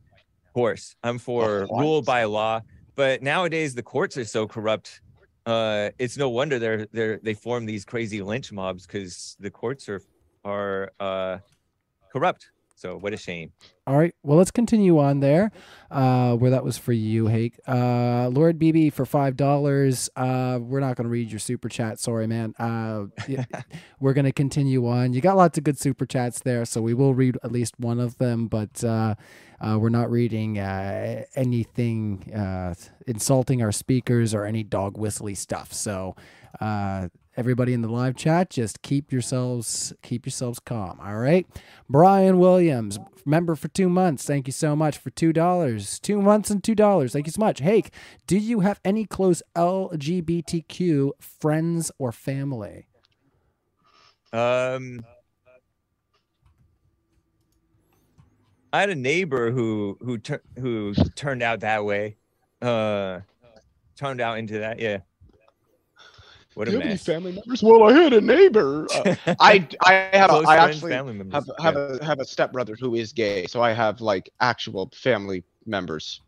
course i'm for rule by law but nowadays the courts are so corrupt uh it's no wonder they're they're they form these crazy lynch mobs because the courts are are uh corrupt. So what a shame All right. Well, let's continue on there, uh, where that was for you, Hake. Uh, Lord BB for five dollars. Uh, we're not gonna read your super chat. Sorry, man. Uh, we're gonna continue on. You got lots of good super chats there, so we will read at least one of them. But uh, uh, we're not reading anything insulting our speakers or any dog whistly stuff. So. Everybody in the live chat just keep yourselves keep yourselves calm all right brian williams member for two months thank you so much for two dollars two months and two dollars thank you so much hake do you have any close lgbtq friends or family um I had a neighbor who who who turned out that way. Uh, turned out into that. Yeah. What a Do you have any family members? Well, I had a neighbor. Uh, I I have a, I actually family members. have yeah. have a have a stepbrother who is gay, so I have like actual family members,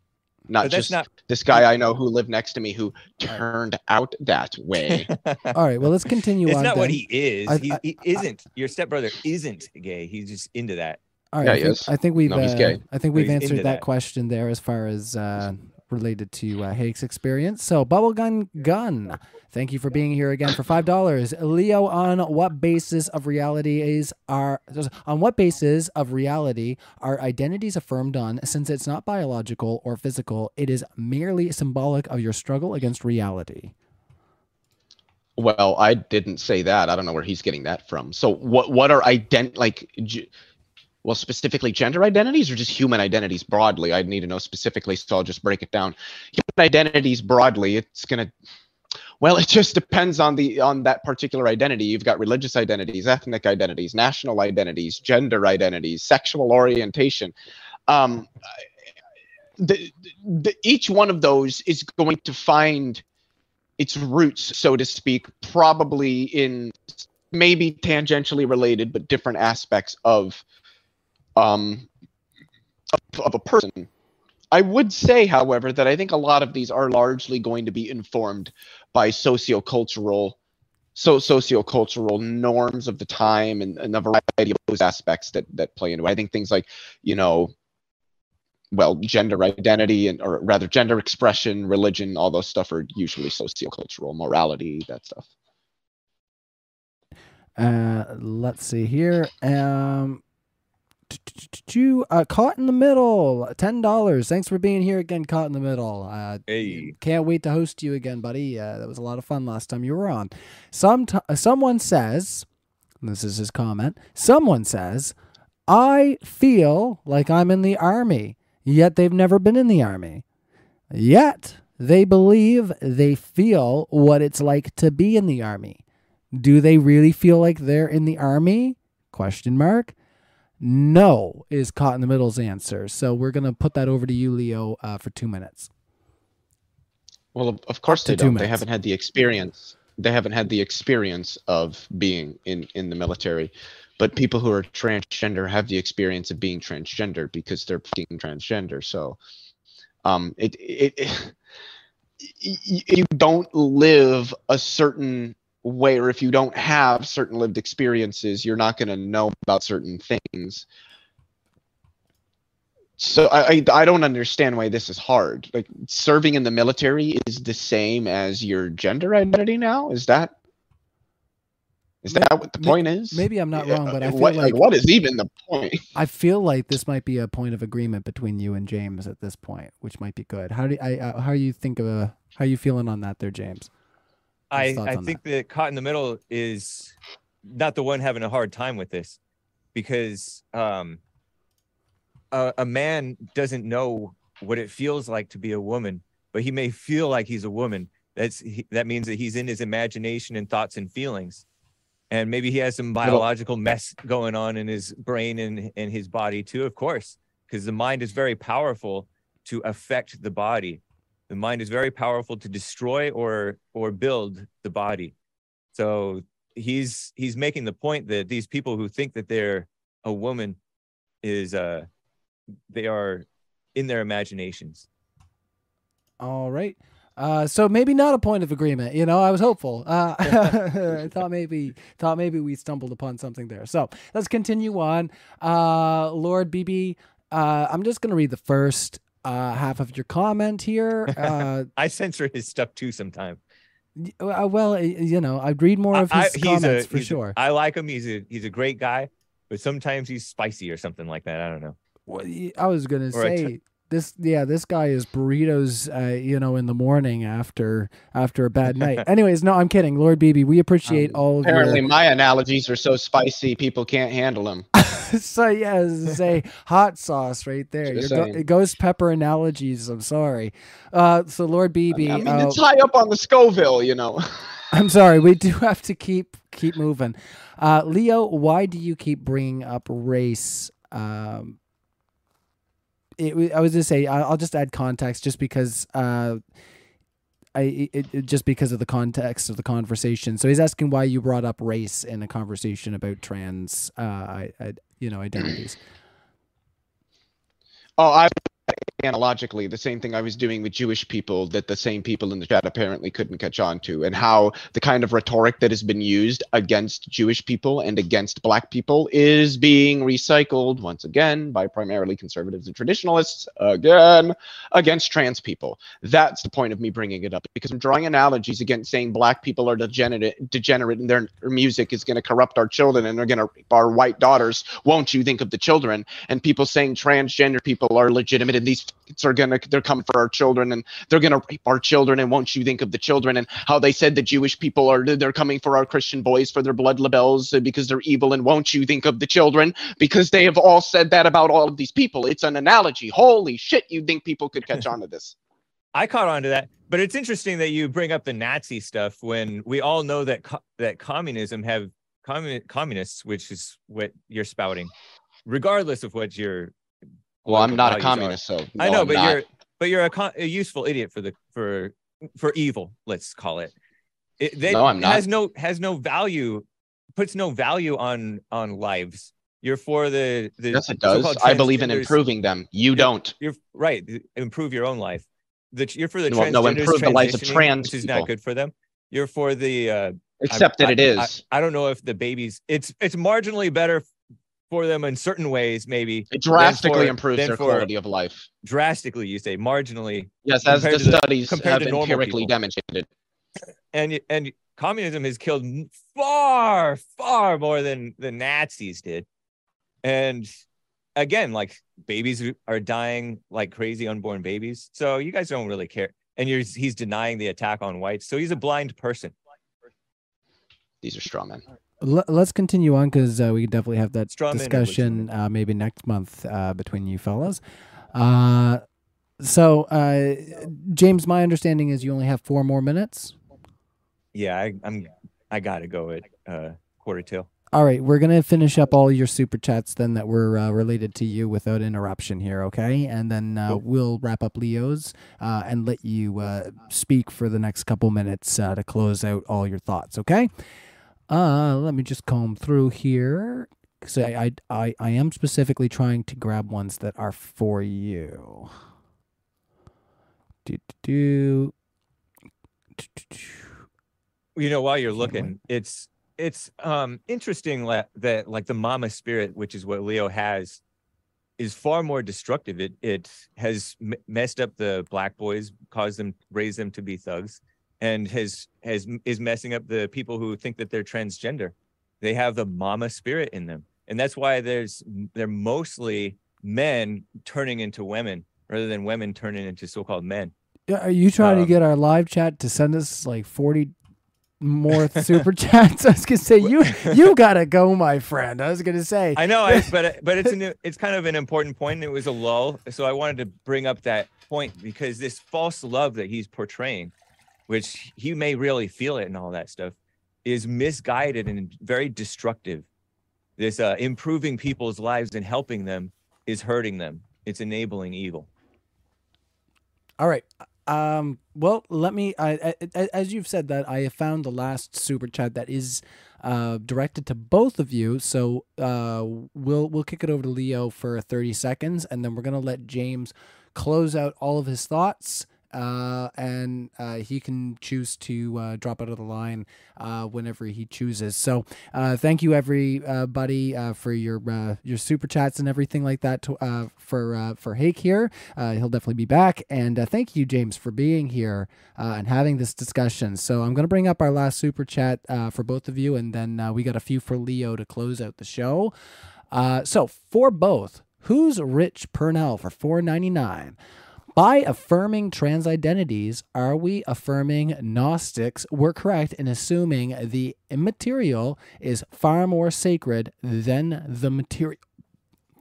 not but just not. this guy I know who lived next to me who turned out that way. All right, well, let's continue it's on. not what he is. I- he, I- he isn't. Your stepbrother isn't gay. He's just into that. All right, Yeah, I, think. I think we've No, uh. I think we've answered that, that. question there as far as uh, related to uh, Hake's experience. So, Bubblegum Gun, thank you for being here again for five dollars. Leo, on what basis of reality is are on what basis of reality are identities affirmed on? Since it's not biological or physical, it is merely symbolic of your struggle against reality. well, I didn't say that. I don't know where he's getting that from. So what what are ident like g- well specifically gender identities or just human identities broadly? I'd need to know specifically, so I'll just break it down. Human identities broadly, it's gonna well, it just depends on the on that particular identity. You've got religious identities, ethnic identities, national identities, gender identities, sexual orientation. Um, the, the, each one of those is going to find its roots, so to speak, probably in maybe tangentially related but different aspects of um of, of a person. I would say, however, that I think a lot of these are largely going to be informed by sociocultural so sociocultural norms of the time and, and a variety of those aspects that that play into it. I think things like, you know, well, gender identity and or rather gender expression, religion, all those stuff are usually sociocultural, morality, that stuff. Uh, let's see here. Um, uh, caught in the middle, ten dollars. Thanks for being here again, caught in the middle. Uh, Hey. can't wait to host you again, buddy. Uh, that was a lot of fun last time you were on. Some uh, someone says, this is his comment. Someone says, I feel like I'm in the army, yet they've never been in the army. Yet they believe they feel what it's like to be in the army. Do they really feel like they're in the army? Question mark. No is caught in the middle's answer. So we're gonna put that over to you, Leo, uh, for two minutes. Well, of, course they don't. They haven't had the experience. They haven't had the experience of being in in the military. But people who are transgender have the experience of being transgender because they're being transgender. So, um, it it, it you don't live a certain or if you don't have certain lived experiences, you're not going to know about certain things. So I, I I don't understand why this is hard. Like serving in the military is the same as your gender identity now. Is that is that what the point is? Maybe I'm not Yeah, wrong, but I feel what, like what is even the point? I feel like this might be a point of agreement between you and James at this point, which might be good. How do I? Uh, how you think of a? How are you feeling on that, there, James? I, I think that caught in the middle is not the one having a hard time with this because um, a, a man doesn't know what it feels like to be a woman, but he may feel like he's a woman. That's he, that means that he's in his imagination and thoughts and feelings, and maybe he has some biological mess going on in his brain and and his body too. Of course, because the mind is very powerful to affect the body the mind is very powerful to destroy or or build the body so he's he's making the point that these people who think that they're a woman is uh they are in their imaginations All right. Uh, so maybe not a point of agreement. You know, I was hopeful. Uh, I thought maybe thought maybe we stumbled upon something there. So let's continue on. Uh, Lord BB, uh, I'm just gonna read the first uh, half of your comment here. Uh, i censor his stuff too sometimes uh, well, you know, I'd read more of his comments for he's sure. i like him he's a he's a great guy but sometimes he's spicy or something like that i don't know Well, I was gonna Or say this. Yeah, this guy is burritos. Uh, you know, in the morning after after a bad night. Anyways, no, I'm kidding. Lord BB, we appreciate Um, all Apparently, your. my analogies are so spicy, people can't handle them. so yeah, say hot sauce right there. Your go- ghost pepper analogies. I'm sorry. Uh, so Lord BB, I mean, uh, it's high up on the Scoville, you know. I'm sorry. We do have to keep keep moving. Uh, Leo, why do you keep bringing up race? Um, it, I was gonna say I'll just add context just because uh, I it, it- just because of the context of the conversation. So he's asking why you brought up race in a conversation about trans, uh, I, I, you know, identities. Oh, I analogically the same thing I was doing with Jewish people that the same people in the chat apparently couldn't catch on to, and how the kind of rhetoric that has been used against Jewish people and against Black people is being recycled once again by primarily conservatives and traditionalists again against trans people. That's the point of me bringing it up because I'm drawing analogies against saying Black people are degenerate, degenerate, and their, music is going to corrupt our children and they're going to our white daughters. Won't you think of the children? And people saying transgender people are legitimate and these f***s are gonna they're coming for our children and they're gonna rape our children and won't you think of the children and how they said the Jewish people are they're coming for our Christian boys for their blood libels uh, because they're evil and won't you think of the children because they have all said that about all of these people. It's an analogy. Holy shit, you'd think people could catch on to this. I caught on to that, but it's interesting that you bring up the Nazi stuff when we all know that co- that communism have commun- communists, which is what you're spouting, regardless of what your Well, I'm not a values are. communist, so I know, I'm but not. you're but you're a, con- a useful idiot for the for for evil. Let's call it. It they, No, I'm not. has no has no value, puts no value on on lives. You're for the the Yes, it does. I believe in improving them. You Yeah. don't. You're right. Improve your own life. The, you're for the No, no, improve the lives of trans which is people. not good for them. You're for the uh, Except I- that it I- is. I, I don't know if the babies. It's it's marginally better for them in certain ways, maybe it drastically for- improves their for- quality of life. drastically. You say marginally, Yes, as the compared to the- studies compared have to normal empirically people. demonstrated. and and communism has killed far far more than the Nazis did, and again, like babies are dying like crazy unborn babies. So you guys don't really care, and you're he's denying the attack on whites. So he's a blind person. These are straw men. Let, let's continue on because uh, we definitely have that Straw discussion uh, maybe next month uh, between you fellas. Uh, so, uh, James, my understanding is you only have four more minutes. Yeah, I, I'm I gotta go at uh, quarter till. All right, we're gonna finish up all your super chats then that were uh, related to you without interruption here, okay? And then uh, Cool. we'll wrap up Leo's uh, and let you uh, speak for the next couple minutes uh, to close out all your thoughts, okay? Uh, let me just comb through here. So I, I, I, I am specifically trying to grab ones that are for you. Do, do, do. you know while you're looking it's it's um interesting la- that like the mama spirit which is what leo has is far more destructive it it has m- messed up the black boys caused them raised them to be thugs and has has is messing up the people who think that they're transgender they have the mama spirit in them and that's why there's they're mostly men turning into women rather than women turning into so-called men Yeah, Are you trying to Um, get our live chat to send us like 40 more super chats? I was going to say, you you got to go, my friend. I was going to say, I know, I, but but it's an it's kind of an important point. And it was a lull, so I wanted to bring up that point because this false love that he's portraying, which he may really feel it and all that stuff, is misguided and very destructive. This uh, improving people's lives and helping them is hurting them. It's enabling evil. all right. Um, well, let me, I, I, as you've said that, I have found the last super chat that is uh, directed to both of you. So uh, we'll, we'll kick it over to Leo for 30 seconds, and then we're going to let James close out all of his thoughts. Uh, and uh, he can choose to uh, drop out of the line uh, whenever he chooses. So, uh, thank you everybody uh, for your your super chats and everything like that. To, uh, for for Hake here, uh, he'll definitely be back. And thank you, James, for being here and having this discussion. So I'm to bring up our last super chat for both of you, and then we got a few for Leo to close out the show. Uh, so for both, who's Rich Purnell for four ninety nine? By affirming trans identities, are we affirming Gnostics were correct in assuming the immaterial is far more sacred than the material?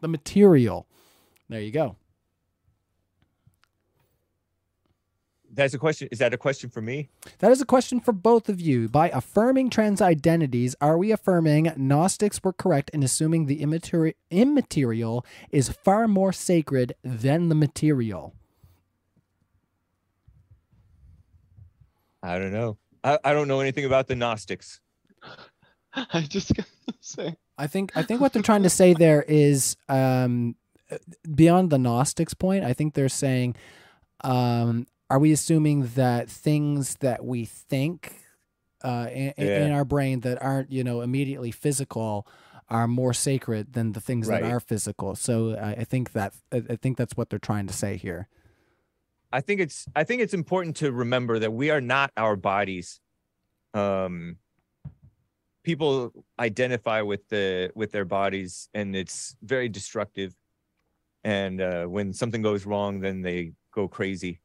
The material. There you go. That's a question. Is that a question for me? That is a question for both of you. By affirming trans identities, are we affirming Gnostics were correct in assuming the immateri- immaterial is far more sacred than the material? I don't know. I, I don't know anything about the Gnostics. I just gotta say. I think I think what they're trying to say there is um, beyond the Gnostics point. I think they're saying, um, are we assuming that things that we think uh, in, Yeah. in our brain that aren't you know immediately physical are more sacred than the things Right. that are physical? So I, I think that I I think that's what they're trying to say here. I think it's I think it's important to remember that we are not our bodies. Um people identify with the with their bodies and it's very destructive. And uh when something goes wrong then they go crazy.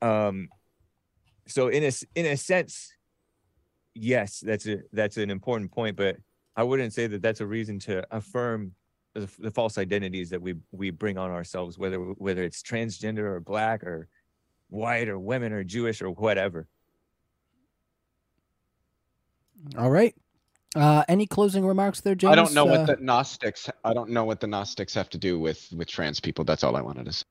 Um so in a in a sense yes, that's a that's an important point but I wouldn't say that that's a reason to affirm the, the false identities that we we bring on ourselves, whether whether it's transgender or black or white or women or Jewish or whatever. All right. Uh, any closing remarks there, James? I don't know Uh, what the Gnostics. I don't know what the Gnostics have to do with with trans people. That's all I wanted to say.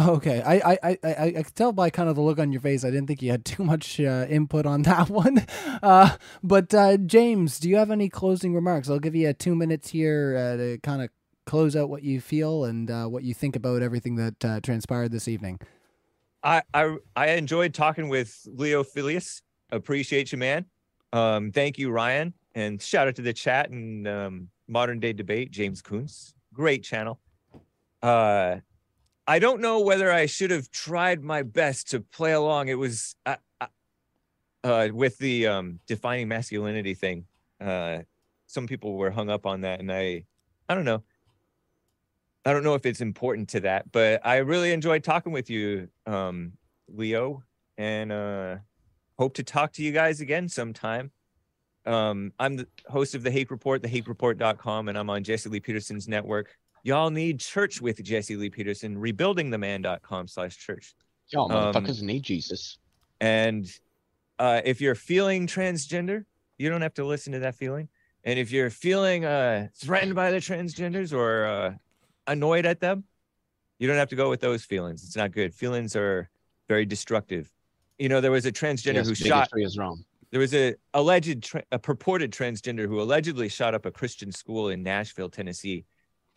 Oh, okay. I, I, I, I, I could tell by kind of the look on your face. I didn't think you had too much uh, input on that one. Uh, but uh, James, do you have any closing remarks? I'll give you uh, two minutes here uh, to kind of close out what you feel and uh, what you think about everything that transpired this evening. I I I enjoyed talking with Leophilius. Appreciate you, man. Um, thank you, Ryan, and shout out to the chat and um, modern day debate. James Kuntz, great channel. Uh, I don't know whether I should have tried my best to play along. It was uh, uh, uh, with the um, defining masculinity thing. Uh, some people were hung up on that, and I, I don't know. I don't know if it's important to that, but I really enjoyed talking with you, um, Leo, and uh, hope to talk to you guys again sometime. Um, I'm the host of the Hake Report, thehakereport.com, and I'm on Jesse Lee Peterson's network. Y'all need church with Jesse Lee Peterson, rebuildingtheman.com slash church. Y'all Um, motherfuckers need Jesus. And uh, if you're feeling transgender, you don't have to listen to that feeling. And if you're feeling uh, threatened by the transgenders or uh, annoyed at them, you don't have to go with those feelings. It's not good. Feelings are very destructive. You know, there was a transgender Yes, who shot. is wrong. There was a alleged, a purported transgender who allegedly shot up a Christian school in Nashville, Tennessee.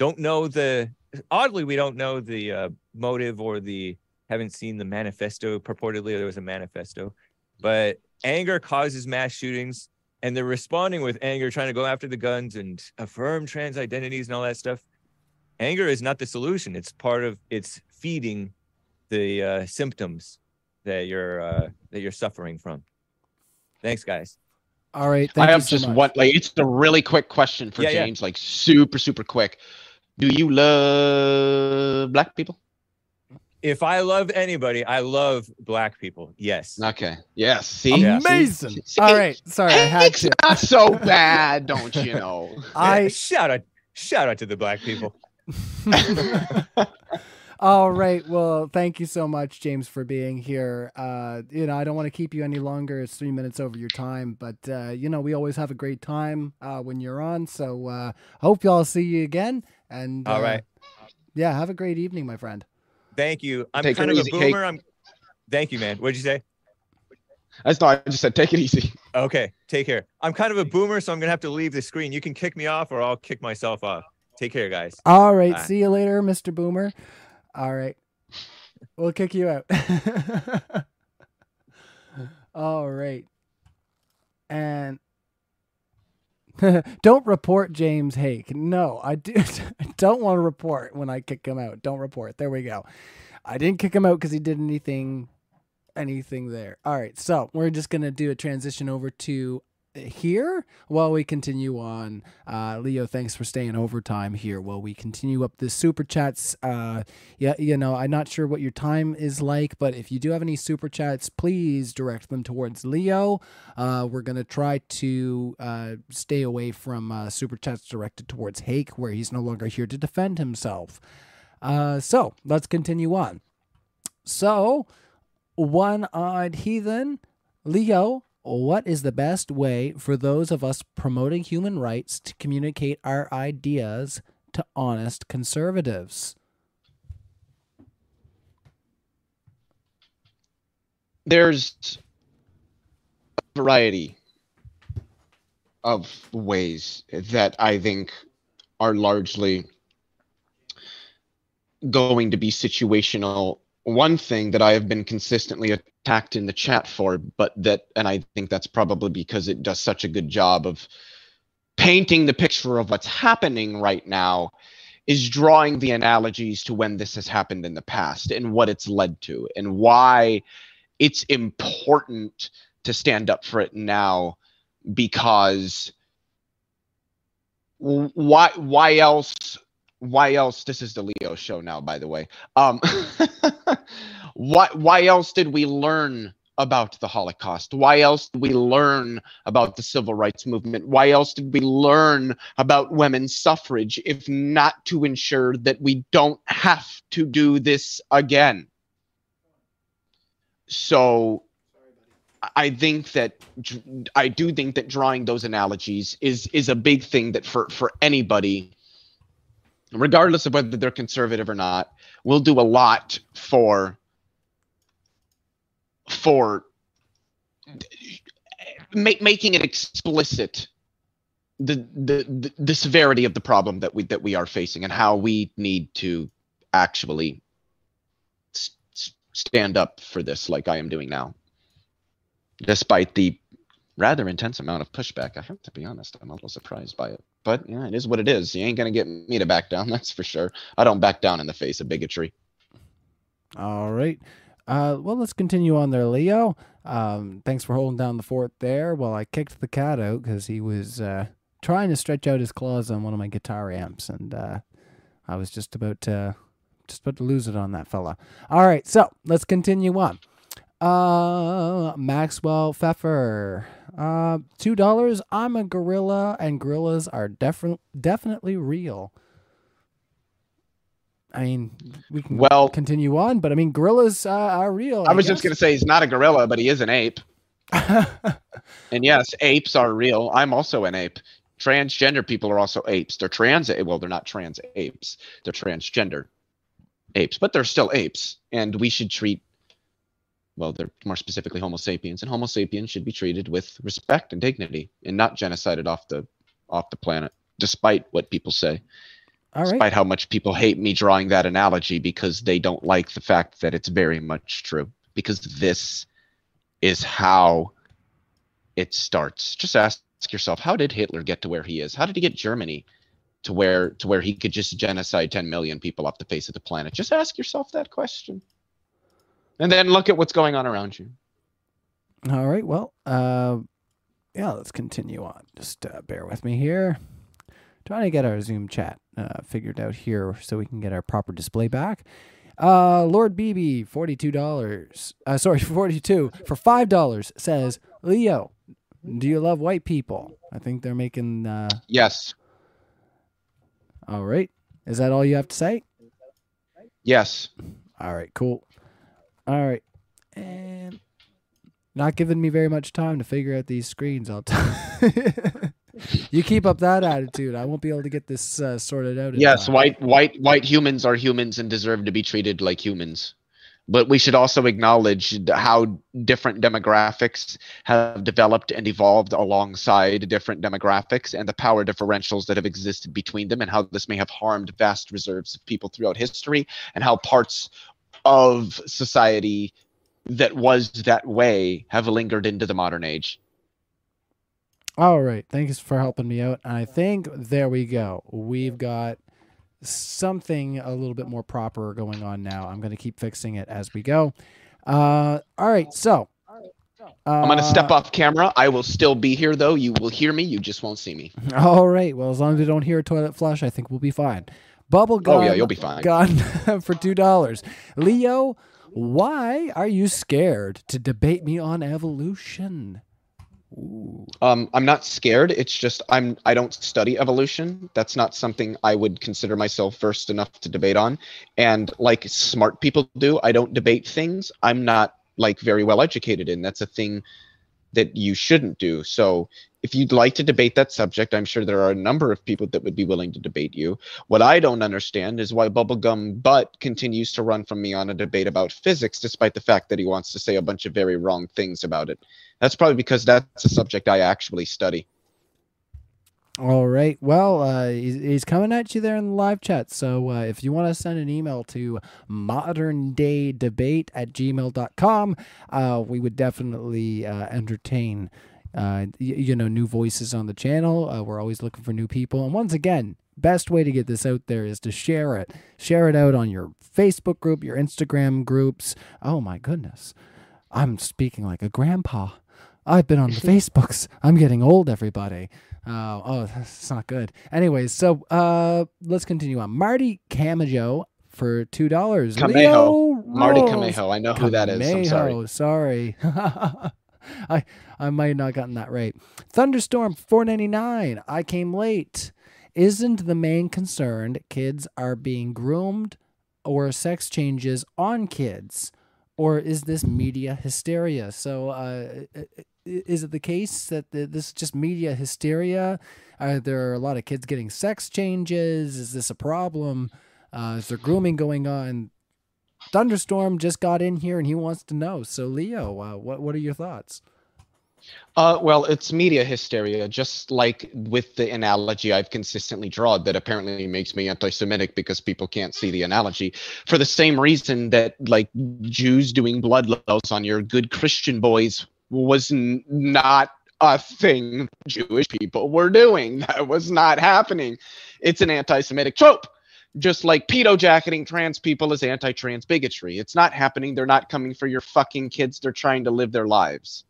Don't know the. Oddly, we don't know the uh, motive or the. Haven't seen the manifesto. Purportedly, there was a manifesto, but anger causes mass shootings, and they're responding with anger, trying to go after the guns and affirm trans identities and all that stuff. Anger is not the solution. It's part of. It's feeding the uh, symptoms that you're uh, that you're suffering from. Thanks, guys. All right. Thank I you have so just much. one. Like, it's a really quick question for Yeah, yeah. James. Like, super, super quick. Do you love black people? If I love anybody, I love black people. Yes. Okay. Yes. See. Yeah. Amazing. See? See? All right. Sorry, I had It's to. not so bad, don't you know? I shout out, shout out to the black people. All right. Well, thank you so much, James, for being here. Uh, you know, I don't want to keep you any longer. It's three minutes over your time, but uh, you know, we always have a great time uh, when you're on. So uh, hope y'all see you again. And All uh, right. yeah, have a great evening, my friend. Thank you. I'm Take kind it of a easy, boomer. I'm. Thank you, man. What'd you say? I just, I just said take it easy. Okay. Take care. I'm kind of a boomer, so I'm gonna have to leave the screen. You can kick me off, or I'll kick myself off. Take care, guys. All right. Bye. See you later, Mr. Boomer. All right. We'll kick you out. All right. And don't report James Hake. No, I do don't want to report when I kick him out. Don't report. There we go. I didn't kick him out because he did anything anything there. All right. So we're just gonna do a transition over to here while we continue on. Uh, Leo, thanks for staying overtime here while we continue up the super chats. Uh, yeah, you know, I'm not sure what your time is like, but if you do have any super chats, please direct them towards Leo. Uh, we're gonna try to uh, stay away from uh, super chats directed towards Hake, where he's no longer here to defend himself. Uh, so let's continue on. So one eyed heathen. Leo, what is the best way for those of us promoting human rights to communicate our ideas to honest conservatives? There's a variety of ways that I think are largely going to be situational. One thing that I have been consistently attacked in the chat for, but that, and I think that's probably because it does such a good job of painting the picture of what's happening right now, is drawing the analogies to when this has happened in the past and what it's led to and why it's important to stand up for it now because why why else why else this is the leo show now by the way um why why else did we learn about the holocaust? Why else did we learn about the civil rights movement? Why else did we learn about women's suffrage if not to ensure that we don't have to do this again? So I think that I do think that drawing those analogies is is a big thing that for for anybody, regardless of whether they're conservative or not, will do a lot for for making it explicit the, the the the severity of the problem that we that we are facing and how we need to actually stand up for this like I am doing now despite the rather intense amount of pushback. I have to be honest, I'm a little surprised by it. But yeah, it is what it is. You ain't gonna get me to back down, that's for sure. I don't back down in the face of bigotry. All right. Uh, well, let's continue on there, Leo. Um, thanks for holding down the fort there while I kicked the cat out because he was uh, trying to stretch out his claws on one of my guitar amps, and uh, I was just about to just about to lose it on that fella. All right, so let's continue on. Uh, Maxwell Pfeffer. Uh, two dollars. I'm a gorilla, and gorillas are definitely definitely real. I mean, we can well continue on, but I mean, gorillas uh, are real. I, I was guess. just gonna say he's not a gorilla, but he is an ape. and yes, apes are real. I'm also an ape. Transgender people are also apes. They're trans. Well, they're not trans apes. They're transgender apes, but they're still apes, and we should treat well, they're more specifically Homo sapiens, and Homo sapiens should be treated with respect and dignity, and not genocided off the off the planet, despite what people say. All despite right. how much people hate me drawing that analogy because they don't like the fact that it's very much true. Because this is how it starts. Just ask yourself, how did Hitler get to where he is? How did he get Germany to where to where he could just genocide 10 million people off the face of the planet? Just ask yourself that question and then look at what's going on around you. All right. Well, uh, yeah, let's continue on. Just uh, bear with me here. Trying to get our Zoom chat uh, figured out here so we can get our proper display back. Uh, Lord BB, forty-two dollars. Uh, sorry, forty-two for five dollars says Leo. Do you love white people? I think they're making. Uh... Yes. All right. Is that all you have to say? Yes. All right. Cool. All right. And not giving me very much time to figure out these screens. I'll tell you keep up that attitude. I won't be able to get this uh, sorted out. Yes, time. white white white humans are humans and deserve to be treated like humans. But we should also acknowledge how different demographics have developed and evolved alongside different demographics and the power differentials that have existed between them, and how this may have harmed vast reserves of people throughout history, and how parts of society that was that way have lingered into the modern age. All right. Thanks for helping me out. I think there we go. We've got something a little bit more proper going on now. I'm going to keep fixing it as we go. Uh, all right. So uh, I'm going to step off camera. I will still be here, though. You will hear me. You just won't see me. All right. Well, as long as we don't hear a toilet flush, I think we'll be fine. Bubble gum. Oh yeah, you'll be fine. Gun for two dollars. Leo, why are you scared to debate me on evolution? Ooh. Um, I'm not scared. It's just I'm I don't study evolution. That's not something I would consider myself versed enough to debate on. And like smart people do, I don't debate things I'm not like very well educated in. That's a thing that you shouldn't do. So if you'd like to debate that subject, I'm sure there are a number of people that would be willing to debate you. What I don't understand is why Bubblegum Butt continues to run from me on a debate about physics, despite the fact that he wants to say a bunch of very wrong things about it. That's probably because that's a subject I actually study. All right. Well, uh, he's, coming at you there in the live chat. So uh, if you want to send an email to moderndaydebate at gmail.com, uh, we would definitely uh, entertain, uh, y- you know, new voices on the channel. Uh, we're always looking for new people. And once again, best way to get this out there is to share it. Share it out on your Facebook group, your Instagram groups. Oh, my goodness. I'm speaking like a grandpa. I've been on the Facebooks. I'm getting old, everybody. Uh, oh, that's not good. Anyways, so uh, let's continue on. Marty Camajo for two dollars. Camejo. Marty Camejo. I know who that is. I'm sorry. Sorry. I I might have not gotten that right. Thunderstorm four ninety nine. I came late. Isn't the main concern kids are being groomed or sex changes on kids? Or is this media hysteria? So, uh, is it the case that this is just media hysteria? Are there a lot of kids getting sex changes? Is this a problem? Uh, is there grooming going on? Thunderstorm just got in here and he wants to know. So, Leo, uh, what what are your thoughts? Uh, well, it's media hysteria, just like with the analogy I've consistently drawn that apparently makes me anti-Semitic because people can't see the analogy. For the same reason that like Jews doing blood laws on your good Christian boys was n- not a thing Jewish people were doing. That was not happening. It's an anti-Semitic trope. Just like pedo jacketing trans people is anti-trans bigotry. It's not happening. They're not coming for your fucking kids. They're trying to live their lives.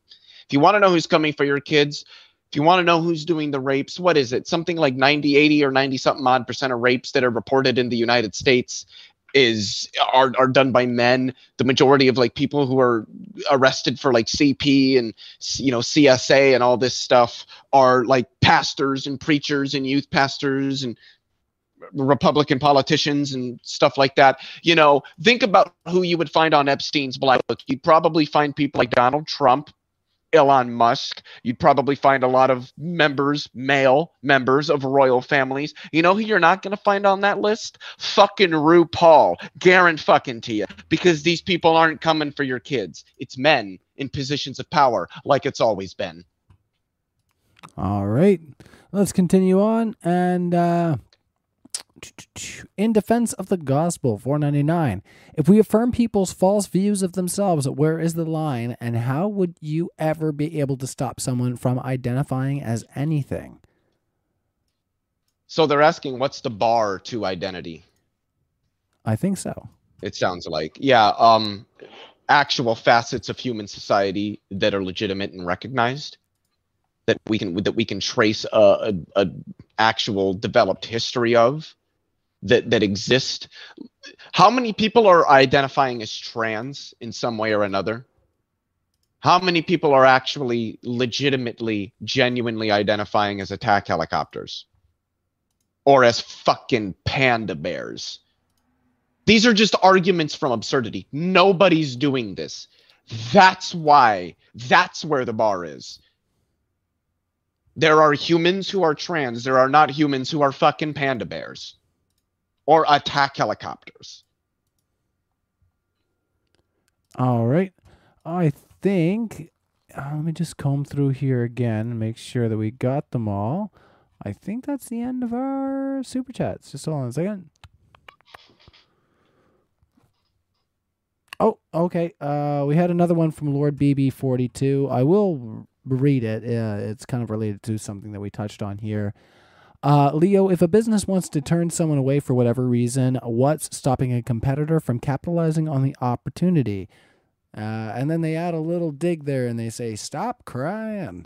If you want to know who's coming for your kids, if you want to know who's doing the rapes, what is it? Something like 90, 80 or 90 something odd percent of rapes that are reported in the United States is are are done by men. The majority of like people who are arrested for like CP and you know CSA and all this stuff are like pastors and preachers and youth pastors and Republican politicians and stuff like that. You know, think about who you would find on Epstein's Black Book. You'd probably find people like Donald Trump, Elon Musk. You'd probably find a lot of members, male members of royal families. You know who you're not going to find on that list? Fucking RuPaul. Guarantee fucking to you. Because these people aren't coming for your kids. It's men in positions of power, like it's always been. All right, let's continue on. And uh, in defense of the gospel, 499. If we affirm people's false views of themselves, where is the line, and how would you ever be able to stop someone from identifying as anything? So they're asking, what's the bar to identity? I think so. It sounds like, yeah, um, actual facets of human society that are legitimate and recognized. That we can that we can trace a, a, a actual developed history of that that exist. How many people are identifying as trans in some way or another? How many people are actually legitimately, genuinely identifying as attack helicopters? Or as fucking panda bears? These are just arguments from absurdity. Nobody's doing this. That's why, that's where the bar is. There are humans who are trans. There are not humans who are fucking panda bears or attack helicopters. All right. I think. Uh, let me just comb through here again and make sure that we got them all. I think that's the end of our super chats. Just hold on a second. Oh, okay. Uh, we had another one from Lord BB42. I will read it. Uh, it's kind of related to something that we touched on here. Uh, Leo, if a business wants to turn someone away for whatever reason, what's stopping a competitor from capitalizing on the opportunity? Uh, and then they add a little dig there and they say, "Stop crying."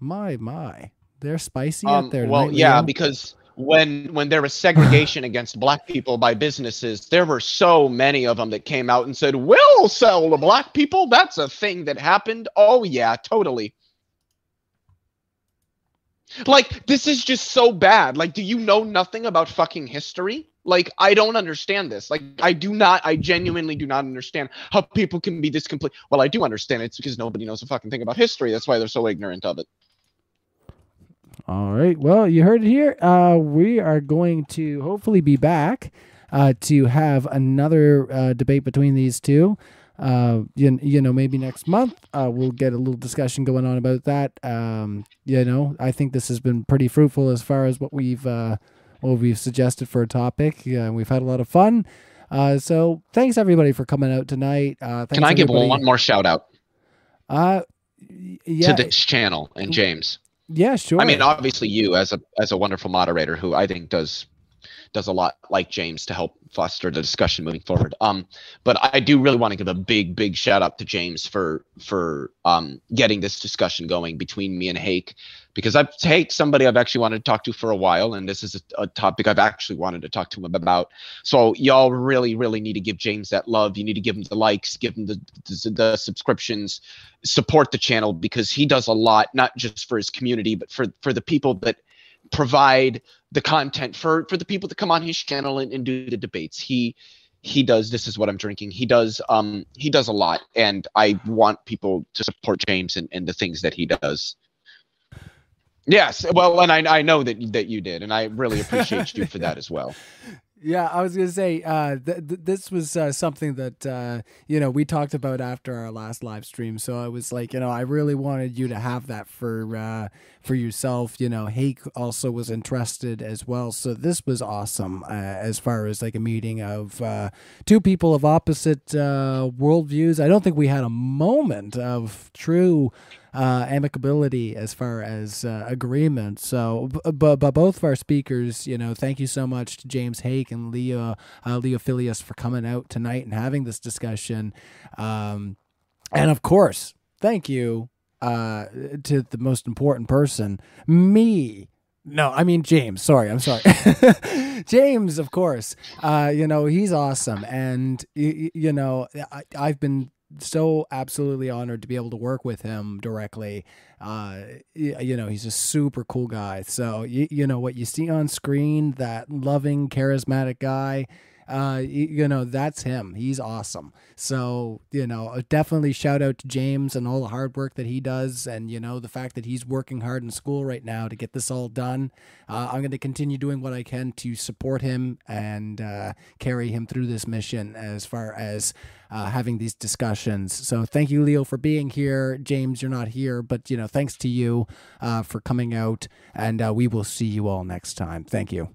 My my, they're spicy Um, out there. well, tonight, yeah, Leo. because when when there was segregation against black people by businesses, there were so many of them that came out and said, "We'll sell to black people." That's a thing that happened. Oh yeah, totally. Like this is just so bad. Like, do you know nothing about fucking history? Like I don't understand this. Like I do not. I genuinely do not understand how people can be this complete. Well, I do understand. It's because nobody knows a fucking thing about history. That's why they're so ignorant of it. All right. Well, you heard it here. Uh, we are going to hopefully be back uh, to have another uh, debate between these two. Uh, you, you know, maybe next month uh, we'll get a little discussion going on about that. Um, you know, I think this has been pretty fruitful as far as what we've uh, what we've suggested for a topic. Yeah, we've had a lot of fun. Uh, so thanks everybody for coming out tonight. Uh, Can I give one more shout out Uh, yeah, to this channel and James? yeah, sure. I mean, obviously you as a as a wonderful moderator who I think does does a lot like James to help foster the discussion moving forward. Um, but I do really want to give a big, big shout out to James for for um getting this discussion going between me and Hake, because I've Hake somebody I've actually wanted to talk to for a while, and this is a, a topic I've actually wanted to talk to him about. So y'all really, really need to give James that love. You need to give him the likes, give him the the, the subscriptions, support the channel because he does a lot, not just for his community, but for for the people that provide the content for for the people that come on his channel and, and do the debates. He he does this is what I'm drinking. He does um he does a lot and I want people to support James and, and the things that he does. Yes, well, and I I know that that you did, and I really appreciate you for that as well. Yeah, I was gonna say uh, th- th- this was uh, something that uh, you know we talked about after our last live stream. So I was like, you know, I really wanted you to have that for uh, for yourself. You know, Hake also was interested as well. So this was awesome uh, as far as like a meeting of uh, two people of opposite worldviews. I don't think we had a moment of true uh, amicability as far as uh, agreement. So, b- but but both of our speakers, you know, thank you so much to James Hake and Leo uh, Leophilius for coming out tonight and having this discussion. Um, and of course, thank you uh, to the most important person, me. No, I mean James. Sorry, I'm sorry. James, of course. Uh, you know he's awesome, and you, you know I, I've been so absolutely honored to be able to work with him directly. Uh, you know, he's a super cool guy. So you, you know what you see on screen, that loving, charismatic guy. Uh, you know that's him. He's awesome. So you know, definitely shout out to James and all the hard work that he does, and you know the fact that he's working hard in school right now to get this all done. Uh, I'm going to continue doing what I can to support him and uh, carry him through this mission as far as uh, having these discussions. So thank you, Leo, for being here. James, you're not here, but you know, thanks to you uh, for coming out, and uh, we will see you all next time. Thank you.